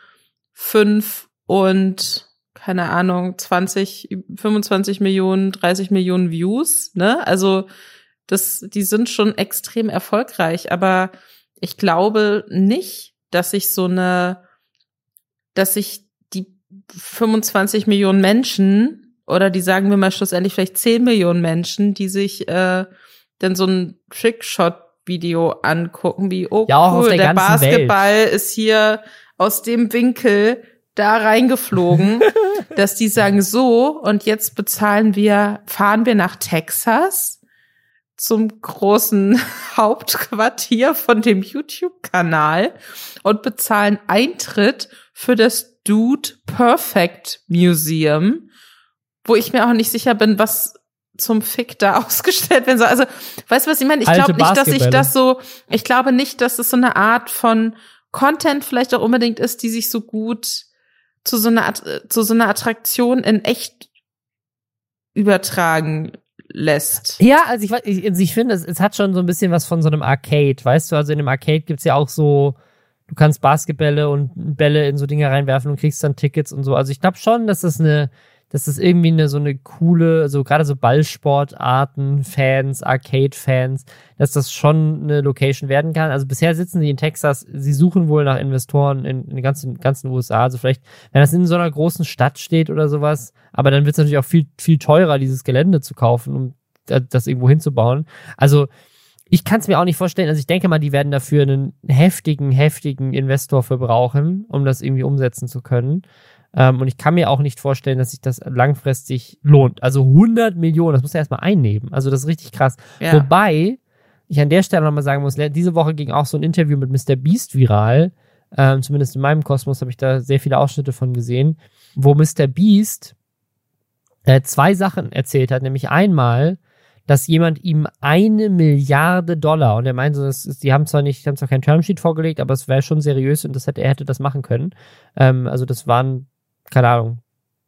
fünf und keine Ahnung, 20, 25 Millionen, 30 Millionen Views, ne? Also, das, die sind schon extrem erfolgreich, aber ich glaube nicht, dass sich so eine, dass sich die 25 Millionen Menschen oder die sagen wir mal schlussendlich vielleicht 10 Millionen Menschen, die sich äh, dann so ein Trickshot-Video angucken, wie, oh ja, cool, der, der Basketball Welt. ist hier aus dem Winkel da reingeflogen, dass die sagen so und jetzt bezahlen wir, fahren wir nach Texas zum großen Hauptquartier von dem YouTube-Kanal und bezahlen Eintritt für das Dude Perfect Museum wo ich mir auch nicht sicher bin, was zum Fick da ausgestellt werden soll. Also, weißt du, was ich meine? Ich glaube nicht, dass ich das so, ich glaube nicht, dass es so eine Art von Content vielleicht auch unbedingt ist, die sich so gut zu so einer, zu so einer Attraktion in echt übertragen lässt. Ja, also ich, ich, also ich finde, es, es hat schon so ein bisschen was von so einem Arcade, weißt du? Also in dem Arcade gibt's ja auch so, du kannst Basketbälle und Bälle in so Dinge reinwerfen und kriegst dann Tickets und so. Also ich glaube schon, dass das eine das irgendwie eine so eine coole, also gerade so Ballsportarten, Fans, Arcade-Fans, dass das schon eine Location werden kann. Also bisher sitzen sie in Texas, sie suchen wohl nach Investoren in, in den ganzen, ganzen USA. Also vielleicht, wenn das in so einer großen Stadt steht oder sowas, aber dann wird es natürlich auch viel, viel teurer, dieses Gelände zu kaufen, um das irgendwo hinzubauen. Also ich kann es mir auch nicht vorstellen. Also ich denke mal, die werden dafür einen heftigen, heftigen Investor für brauchen, um das irgendwie umsetzen zu können. Ähm, und ich kann mir auch nicht vorstellen, dass sich das langfristig lohnt. Also 100 Millionen, das muss er erstmal einnehmen. Also das ist richtig krass. Ja. Wobei ich an der Stelle nochmal sagen muss, diese Woche ging auch so ein Interview mit Mr. Beast viral. Ähm, zumindest in meinem Kosmos habe ich da sehr viele Ausschnitte von gesehen, wo Mr. Beast äh, zwei Sachen erzählt hat. Nämlich einmal, dass jemand ihm eine Milliarde Dollar und er meinte, das ist, die haben zwar nicht, die haben zwar kein Termsheet vorgelegt, aber es wäre schon seriös und das hätte, er hätte das machen können. Ähm, also das waren keine Ahnung,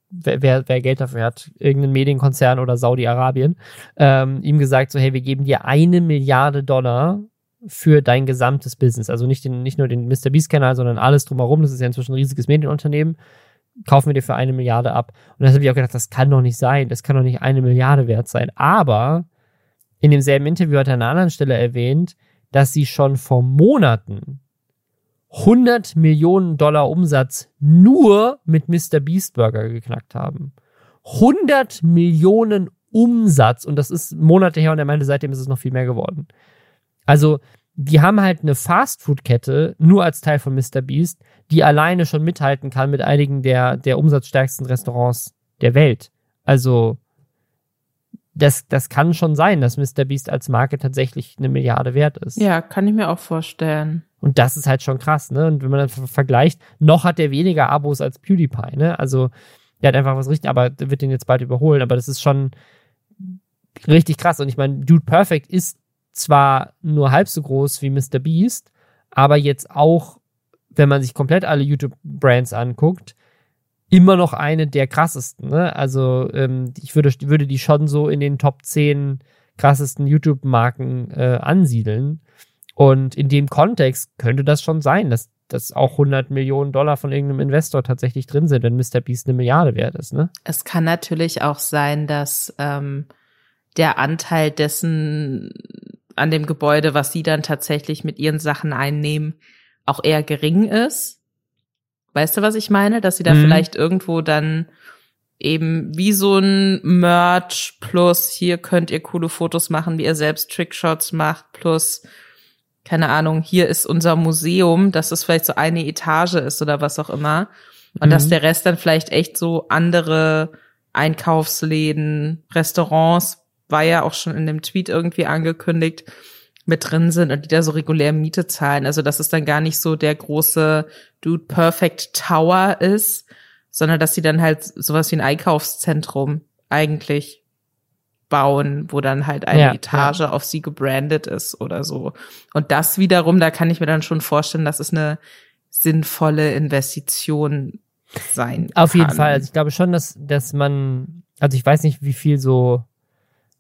wer, wer, wer Geld dafür hat, irgendein Medienkonzern oder Saudi-Arabien, ähm, ihm gesagt, so, hey, wir geben dir eine Milliarde Dollar für dein gesamtes Business. Also nicht, den, nicht nur den Mr. Beast-Kanal, sondern alles drumherum. Das ist ja inzwischen ein riesiges Medienunternehmen. kaufen wir dir für eine Milliarde ab. Und dann habe ich auch gedacht, das kann doch nicht sein, das kann doch nicht eine Milliarde wert sein. Aber in demselben Interview hat er an einer anderen Stelle erwähnt, dass sie schon vor Monaten 100 Millionen Dollar Umsatz nur mit Mr. Beast Burger geknackt haben. 100 Millionen Umsatz und das ist Monate her und er meinte, seitdem ist es noch viel mehr geworden. Also, die haben halt eine Fastfood-Kette nur als Teil von Mr. Beast, die alleine schon mithalten kann mit einigen der, der umsatzstärksten Restaurants der Welt. Also, das, das kann schon sein, dass Mr. Beast als Marke tatsächlich eine Milliarde wert ist. Ja, kann ich mir auch vorstellen. Und das ist halt schon krass, ne? Und wenn man dann vergleicht, noch hat er weniger Abos als PewDiePie, ne? Also, der hat einfach was richtig, aber der wird den jetzt bald überholen, aber das ist schon richtig krass. Und ich meine, Dude Perfect ist zwar nur halb so groß wie Mr. Beast, aber jetzt auch, wenn man sich komplett alle YouTube-Brands anguckt, immer noch eine der krassesten. Ne? Also ähm, ich würde, würde die schon so in den Top 10 krassesten YouTube-Marken äh, ansiedeln. Und in dem Kontext könnte das schon sein, dass, dass auch 100 Millionen Dollar von irgendeinem Investor tatsächlich drin sind, wenn Mr. Beast eine Milliarde wert ist. Ne? Es kann natürlich auch sein, dass ähm, der Anteil dessen an dem Gebäude, was sie dann tatsächlich mit ihren Sachen einnehmen, auch eher gering ist. Weißt du, was ich meine? Dass sie da mhm. vielleicht irgendwo dann eben wie so ein Merch plus hier könnt ihr coole Fotos machen, wie ihr selbst Trickshots macht, plus keine Ahnung, hier ist unser Museum, dass es vielleicht so eine Etage ist oder was auch immer. Und mhm. dass der Rest dann vielleicht echt so andere Einkaufsläden, Restaurants, war ja auch schon in dem Tweet irgendwie angekündigt, mit drin sind und die da so regulär Miete zahlen. Also dass es dann gar nicht so der große Dude Perfect Tower ist, sondern dass sie dann halt sowas wie ein Einkaufszentrum eigentlich bauen, wo dann halt eine ja, Etage ja. auf sie gebrandet ist oder so. Und das wiederum, da kann ich mir dann schon vorstellen, dass es eine sinnvolle Investition sein Auf kann. jeden Fall. Also ich glaube schon, dass, dass man, also ich weiß nicht, wie viel so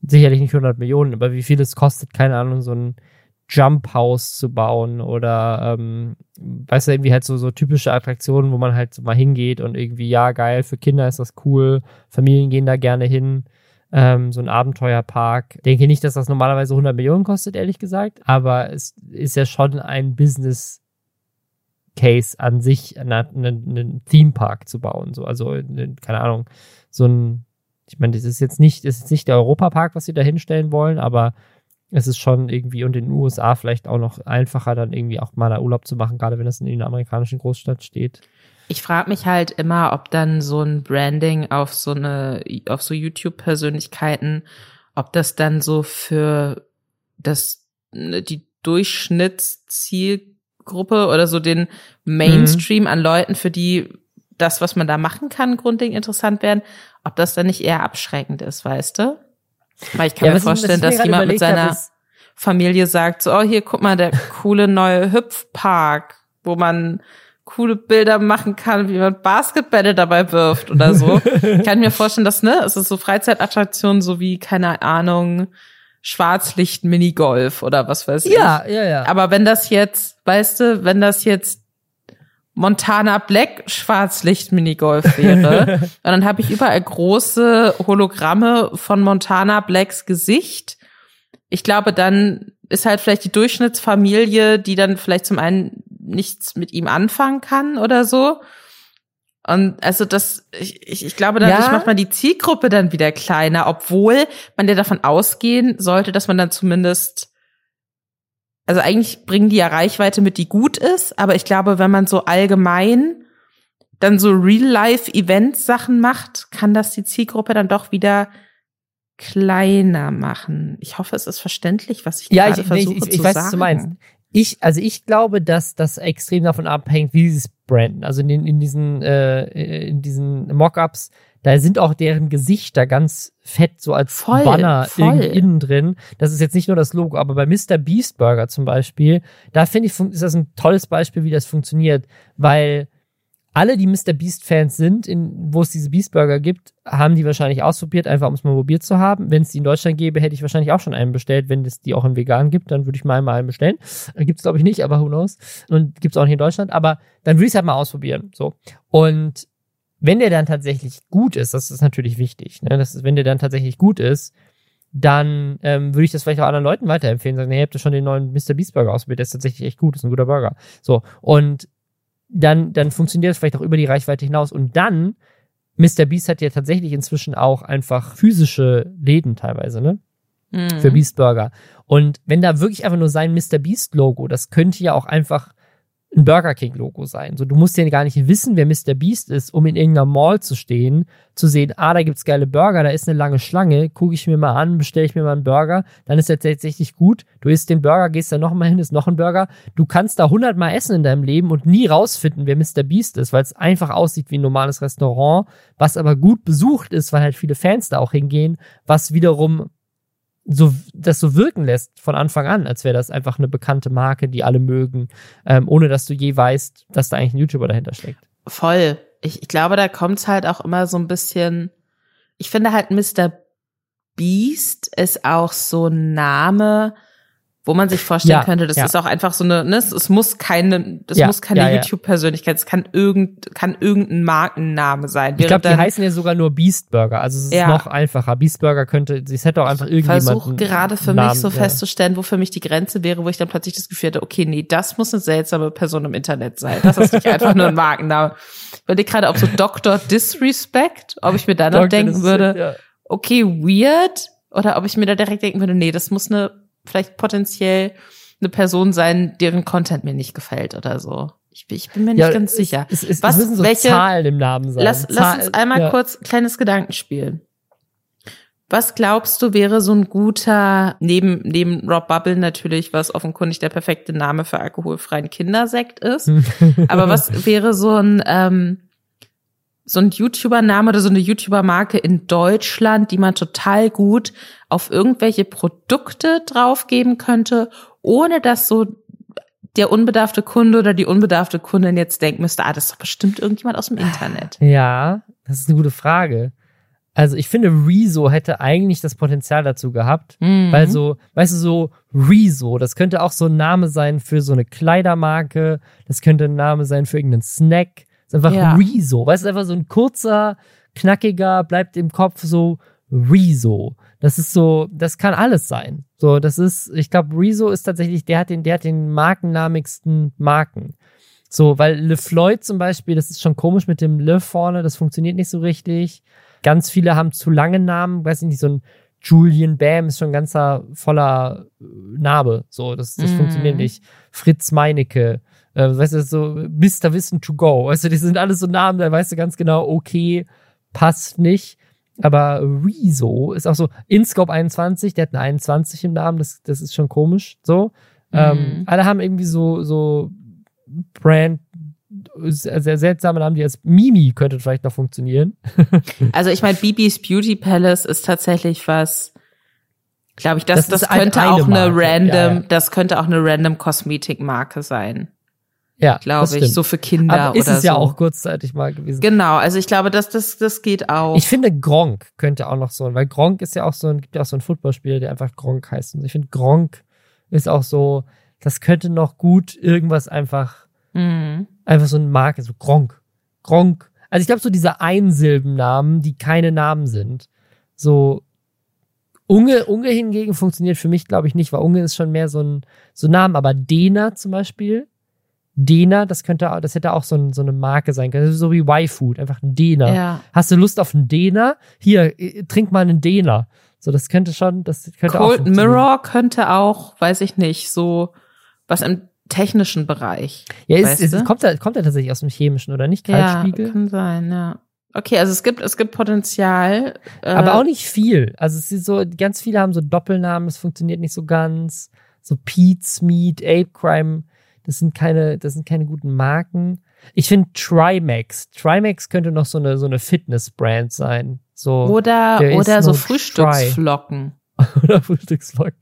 sicherlich nicht 100 Millionen, aber wie viel es kostet, keine Ahnung, so ein Jump House zu bauen oder, ähm, weißt du, irgendwie halt so, so typische Attraktionen, wo man halt so mal hingeht und irgendwie, ja, geil, für Kinder ist das cool, Familien gehen da gerne hin, ähm, so ein Abenteuerpark. Denke nicht, dass das normalerweise 100 Millionen kostet, ehrlich gesagt, aber es ist ja schon ein Business Case an sich, einen, einen Theme Park zu bauen, so, also, keine Ahnung, so ein ich meine, das ist jetzt nicht, das ist nicht der Europapark, was sie da hinstellen wollen, aber es ist schon irgendwie und in den USA vielleicht auch noch einfacher, dann irgendwie auch mal da Urlaub zu machen, gerade wenn das in einer amerikanischen Großstadt steht. Ich frage mich halt immer, ob dann so ein Branding auf so eine, auf so YouTube-Persönlichkeiten, ob das dann so für das, die Durchschnittszielgruppe oder so den Mainstream mhm. an Leuten, für die das, was man da machen kann, grundlegend interessant werden, ob das dann nicht eher abschreckend ist, weißt du? Weil ich kann ja, mir vorstellen, dass jemand mit seiner habe, Familie sagt, so, oh, hier, guck mal, der coole neue Hüpfpark, wo man coole Bilder machen kann, wie man Basketbälle dabei wirft oder so. ich kann mir vorstellen, dass, ne, es ist so Freizeitattraktionen, so wie, keine Ahnung, Schwarzlicht-Minigolf oder was weiß ich. Ja, ja, ja. Aber wenn das jetzt, weißt du, wenn das jetzt Montana Black Schwarzlicht Minigolf wäre. und dann habe ich überall große Hologramme von Montana Blacks Gesicht. Ich glaube, dann ist halt vielleicht die Durchschnittsfamilie, die dann vielleicht zum einen nichts mit ihm anfangen kann oder so. Und also das, ich, ich glaube, dadurch ja. macht man die Zielgruppe dann wieder kleiner, obwohl man ja davon ausgehen sollte, dass man dann zumindest also eigentlich bringen die ja Reichweite mit, die gut ist, aber ich glaube, wenn man so allgemein dann so Real-Life-Event-Sachen macht, kann das die Zielgruppe dann doch wieder kleiner machen. Ich hoffe, es ist verständlich, was ich ja, gerade ich, versuche ich, ich, ich zu weiß, sagen. Was du meinst. Ich, also ich glaube, dass das extrem davon abhängt, wie sie es branden. Also in, in diesen, äh, in diesen Mockups da sind auch deren Gesichter ganz fett, so als voll, Banner voll. innen drin. Das ist jetzt nicht nur das Logo, aber bei Mr. Beast Burger zum Beispiel, da finde ich, ist das ein tolles Beispiel, wie das funktioniert, weil alle, die Mr. Beast-Fans sind, in, wo es diese Beast Burger gibt, haben die wahrscheinlich ausprobiert, einfach um es mal probiert zu haben. Wenn es die in Deutschland gäbe, hätte ich wahrscheinlich auch schon einen bestellt. Wenn es die auch in vegan gibt, dann würde ich mal einmal einen bestellen. Gibt es, glaube ich, nicht, aber who knows. Und gibt es auch nicht in Deutschland. Aber dann würde ich es halt mal ausprobieren. So. Und wenn der dann tatsächlich gut ist, das ist natürlich wichtig, ne? das ist, wenn der dann tatsächlich gut ist, dann ähm, würde ich das vielleicht auch anderen Leuten weiterempfehlen. Sagen, hey, habt ihr schon den neuen Mr. Beast Burger ausprobiert? Der ist tatsächlich echt gut, ist ein guter Burger. So, und dann, dann funktioniert das vielleicht auch über die Reichweite hinaus. Und dann, Mr. Beast hat ja tatsächlich inzwischen auch einfach physische Läden teilweise, ne? Mhm. Für Beast Burger. Und wenn da wirklich einfach nur sein Mr. Beast Logo, das könnte ja auch einfach ein Burger King Logo sein. So, du musst ja gar nicht wissen, wer Mr. Beast ist, um in irgendeiner Mall zu stehen, zu sehen, ah, da gibt's geile Burger, da ist eine lange Schlange, gucke ich mir mal an, bestelle ich mir mal einen Burger, dann ist der tatsächlich gut. Du isst den Burger, gehst da nochmal hin, ist noch ein Burger. Du kannst da hundertmal essen in deinem Leben und nie rausfinden, wer Mr. Beast ist, weil es einfach aussieht wie ein normales Restaurant, was aber gut besucht ist, weil halt viele Fans da auch hingehen, was wiederum so das so wirken lässt von Anfang an, als wäre das einfach eine bekannte Marke, die alle mögen, ähm, ohne dass du je weißt, dass da eigentlich ein YouTuber dahinter steckt. Voll. Ich, ich glaube, da kommt's halt auch immer so ein bisschen. Ich finde halt Mr. Beast ist auch so ein Name, wo man sich vorstellen Ja, könnte, das ja. ist auch einfach so eine, ne, es, es muss keine, das Ja, muss keine. YouTube-Persönlichkeit, es kann irgend, kann irgendein Markenname sein. Ich glaube, die heißen ja sogar nur Beast Burger, also es ist noch einfacher. Beast Burger könnte, es hätte auch einfach irgendjemand. Versuch gerade für Namen, mich so festzustellen, wo für mich die Grenze wäre, wo ich dann plötzlich das Gefühl hatte, okay, nee, das muss eine seltsame Person im Internet sein. Das ist nicht einfach nur ein Markenname. Ich überlege gerade, ob so Dr. Disrespect, ob ich mir da noch denken würde, okay, weird, oder ob ich mir da direkt denken würde, nee, das muss eine, vielleicht potenziell eine Person sein, deren Content mir nicht gefällt oder so. Ich, bin- ich bin mir nicht Ja, ganz es- sicher. Es, es, Was- müssen so welche- Zahlen im Namen sein. Lass, lass uns einmal ja. kurz kleines Gedankenspiel. Was glaubst du wäre so ein guter, neben, neben Rob Bubble natürlich, was offenkundig der perfekte Name für alkoholfreien Kindersekt ist. Aber was wäre so ein, ähm, so ein YouTuber-Name oder so eine YouTuber-Marke in Deutschland, die man total gut auf irgendwelche Produkte draufgeben könnte, ohne dass so der unbedarfte Kunde oder die unbedarfte Kundin jetzt denken müsste, ah, das ist doch bestimmt irgendjemand aus dem Internet. Ja, das ist eine gute Frage. Also ich finde, Rezo hätte eigentlich das Potenzial dazu gehabt, Mhm. weil so, weißt du, so Rezo, das könnte auch so ein Name sein für so eine Kleidermarke, das könnte ein Name sein für irgendeinen Snack. Einfach Ja. Rezo, weißt du, einfach so ein kurzer, knackiger, bleibt im Kopf so Rezo. Das ist so, das kann alles sein. So, das ist, ich glaube, Rezo ist tatsächlich, der hat den, der hat den markennamigsten Marken. So, weil Le Floyd zum Beispiel, das ist schon komisch mit dem Le vorne, das funktioniert nicht so richtig. Ganz viele haben zu lange Namen, weiß ich nicht, so ein Julian Bam ist schon ein ganzer voller äh, Narbe. So, das, das Mhm. funktioniert nicht. Fritz Meinecke, äh, weißt du, so Mr. Wissen to go. Weißt du, die sind alles so Namen, da weißt du ganz genau, okay, passt nicht. Aber Rezo ist auch so, InScope 21, der hat eine 21 im Namen, das, das ist schon komisch. So. Ähm, Mhm. alle haben irgendwie so, so Brand, sehr, seltsame Namen, die als Mimi könnte vielleicht noch funktionieren. Also ich meine, Bibis Beauty Palace ist tatsächlich was, glaube ich, das, Das das, ein- könnte eine auch eine Marke, random, ja, ja. das könnte auch eine random Kosmetikmarke sein, Ja, glaube ich, so für Kinder Aber ist oder es ja so. auch kurzzeitig mal gewesen. Genau, also ich glaube, das, das, das geht auch. Ich finde Gronk könnte auch noch so, weil Gronk ist ja auch so ein, gibt ja auch so einen Footballspieler, der einfach Gronk heißt. Und ich finde Gronk ist auch so, das könnte noch gut irgendwas einfach, Mhm. einfach so eine Marke, so Gronk. Gronk. Also ich glaube so diese Einsilbennamen, die keine Namen sind. So Unge, Unge hingegen funktioniert für mich, glaube ich, nicht, weil Unge ist schon mehr so ein, so ein Namen, aber Dena zum Beispiel. Dena, das könnte, auch- das hätte auch so, ein, so eine Marke sein können. So wie Y-Food, einfach ein Dena. Ja. Hast du Lust auf einen Dena? Hier, äh, trink mal einen Dena. So, das könnte schon, das könnte auch. Cold. Mirror könnte auch, weiß ich nicht, so was im technischen Bereich. Ja, ist, du? kommt, er, kommt er tatsächlich aus dem chemischen oder nicht? Kaltspiegel? Ja, kann sein, ja. Okay, also es gibt, es gibt Potenzial. Äh, Aber auch nicht viel. Also es ist so, ganz viele haben so Doppelnamen, das funktioniert nicht so ganz. So Pete's Meat, Ape Crime, das sind keine, das sind keine guten Marken. Ich finde Trimax. Trimax könnte noch so eine, so eine Fitness-Brand sein. So, Oder, oder so Frühstücksflocken. oder Frühstücksvlog.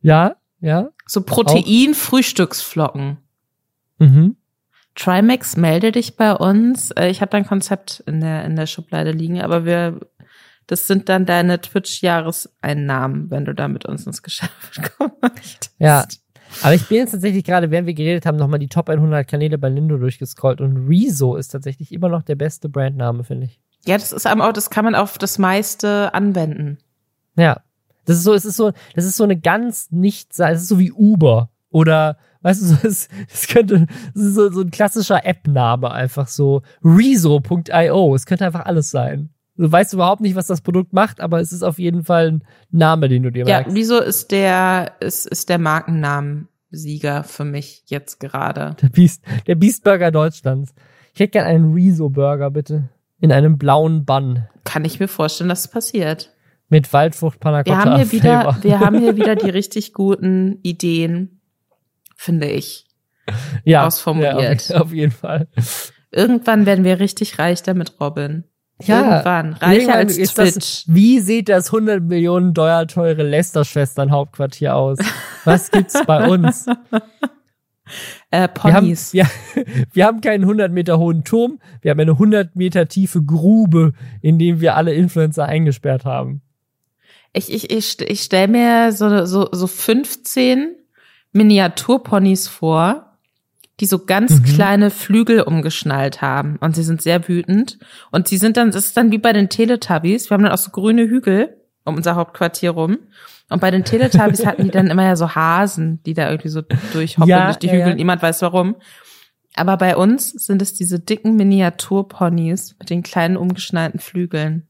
Ja, ja. So Protein-Frühstücksflocken. Mhm. Trimax, melde dich bei uns. Äh, Ich habe dein Konzept in der, in der Schublade liegen, aber wir, das sind dann deine Twitch-Jahreseinnahmen, wenn du da mit uns ins Geschäft möchtest. Ja. Aber ich bin jetzt tatsächlich gerade, während wir geredet haben, nochmal die Top 100 Kanäle bei Lindo durchgescrollt und Rezo ist tatsächlich immer noch der beste Brandname, finde ich. Ja, das ist aber auch, das kann man auf das meiste anwenden. Ja. Das ist so, es ist so, das ist so eine ganz nicht, es ist so wie Uber oder, weißt du, das, das könnte, das ist so, so ein klassischer App-Name einfach so, rezo.io, es könnte einfach alles sein. Du weißt überhaupt nicht, was das Produkt macht, aber es ist auf jeden Fall ein Name, den du dir Ja, merkst. wieso ist der, ist, ist der Markennamensieger für mich jetzt gerade? Der Beast, der Beastburger Deutschlands. Ich hätte gern einen Rezo-Burger, bitte. In einem blauen Bun. Kann ich mir vorstellen, dass es passiert. Mit Waldfrucht Panna Wir Cotta haben hier wieder, wir haben hier wieder die richtig guten Ideen, finde ich. ja, ausformuliert. Ja, auf, auf jeden Fall. Irgendwann werden wir richtig reich damit, Robin. Ja, Irgendwann. Reicher als ist Twitch. Das, wie sieht das 100 Millionen Dollar teure Lester-Schwestern-Hauptquartier aus? Was gibt's bei uns? äh, Wir haben, Ponys. wir, wir haben keinen 100 Meter hohen Turm, wir haben eine 100 Meter tiefe Grube, in dem wir alle Influencer eingesperrt haben. Ich, ich, ich, ich stelle mir so, so, so 15 Miniaturponys vor, die so ganz Mhm. kleine Flügel umgeschnallt haben. Und sie sind sehr wütend. Und sie sind dann, das ist dann wie bei den Teletubbies. Wir haben dann auch so grüne Hügel um unser Hauptquartier rum. Und bei den Teletubbies hatten die dann immer ja so Hasen, die da irgendwie so durchhoppen Ja, durch die ja, Hügel. ja. Niemand weiß warum. Aber bei uns sind es diese dicken Miniaturponys mit den kleinen umgeschnallten Flügeln.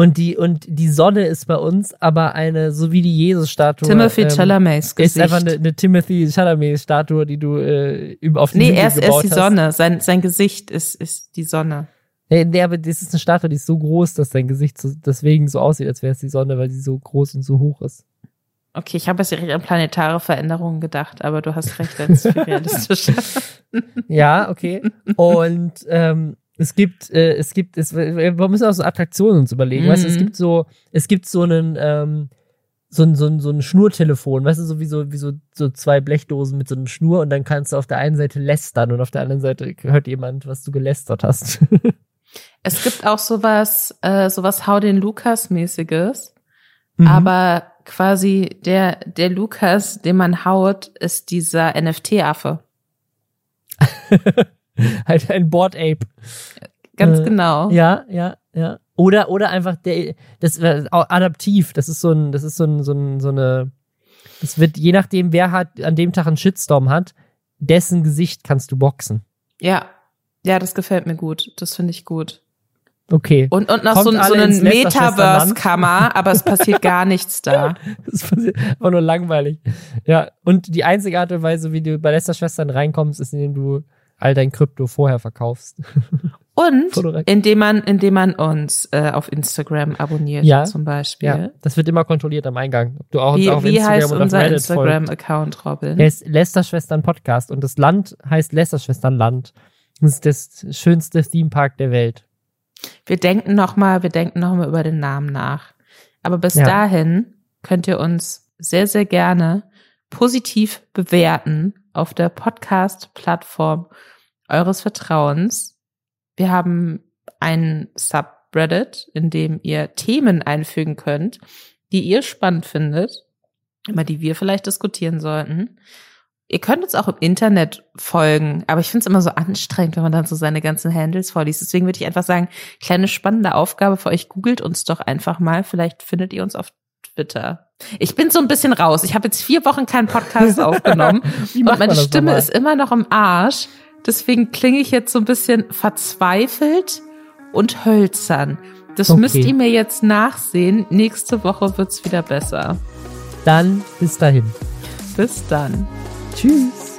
Und die, und die Sonne ist bei uns aber eine, so wie die Jesus-Statue. Timothy ähm, Chalamets Ist Gesicht. einfach eine, eine Timothy Chalamet-Statue, die du äh, auf den Nee, Hügel er ist, er ist gebaut die hast. Sonne. Sein, sein Gesicht ist, ist die Sonne. Nee, nee, aber das ist eine Statue, die ist so groß, dass dein Gesicht so, deswegen so aussieht, als wäre es die Sonne, weil sie so groß und so hoch ist. Okay, ich habe jetzt direkt an planetare Veränderungen gedacht, aber du hast recht, das ist viel realistischer. Ja, okay. Und ähm, es gibt, äh, es gibt, es, wir müssen auch so Attraktionen uns überlegen. Weißt du, es Mhm. gibt so, es gibt so einen, ähm, so ein, so ein, so ein Schnurtelefon, weißt du, so wie so, wie so, so zwei Blechdosen mit so einem Schnur und dann kannst du auf der einen Seite lästern und auf der anderen Seite hört jemand, was du gelästert hast. Es gibt auch sowas, äh, sowas Hau den Lukas-mäßiges, Mhm. aber quasi der, der Lukas, den man haut, ist dieser NFT-Affe. halt ein Board Ape. Ganz Äh, genau. Ja, ja, ja. Oder, oder einfach der, das auch adaptiv. Das ist so ein, das ist so ein, so ein, so eine, das wird, je nachdem, wer hat, an dem Tag einen Shitstorm hat, dessen Gesicht kannst du boxen. Ja. Ja, das gefällt mir gut. Das finde ich gut. Okay. Und, und noch Kommt so, so alle ein ins Lästerschwesterland. Metaverse-Kammer, aber es passiert gar nichts da. Das ist einfach nur langweilig. Ja. Und die einzige Art und Weise, wie du bei Lester-Schwestern reinkommst, ist, indem du all dein Krypto vorher verkaufst. Und indem man, indem man uns äh, auf Instagram abonniert, Ja. zum Beispiel. Ja. Das wird immer kontrolliert am Eingang. Ob du auch, Wie, auch auf wie Instagram heißt und unser. Instagram-Account, Robin? Er ist Lästerschwestern Podcast und das Land heißt Lästerschwesternland. Das ist das schönste Themepark der Welt. Wir denken noch mal, wir denken über den Namen nach. Aber bis Ja. dahin könnt ihr uns sehr, sehr gerne positiv bewerten auf der Podcast-Plattform eures Vertrauens. Wir haben einen Subreddit, in dem ihr Themen einfügen könnt, die ihr spannend findet, über die wir vielleicht diskutieren sollten. Ihr könnt uns auch im Internet folgen, aber ich finde es immer so anstrengend, wenn man dann so seine ganzen Handles vorliest. Deswegen würde ich einfach sagen, kleine spannende Aufgabe für euch, googelt uns doch einfach mal. Vielleicht findet ihr uns auf Twitter. Ich bin so ein bisschen raus. Ich habe jetzt vier Wochen keinen Podcast aufgenommen und meine Stimme ist immer noch im Arsch. Deswegen klinge ich jetzt so ein bisschen verzweifelt und hölzern. Das Okay. müsst ihr mir jetzt nachsehen. Nächste Woche wird's wieder besser. Dann bis dahin. Bis dann. Tschüss.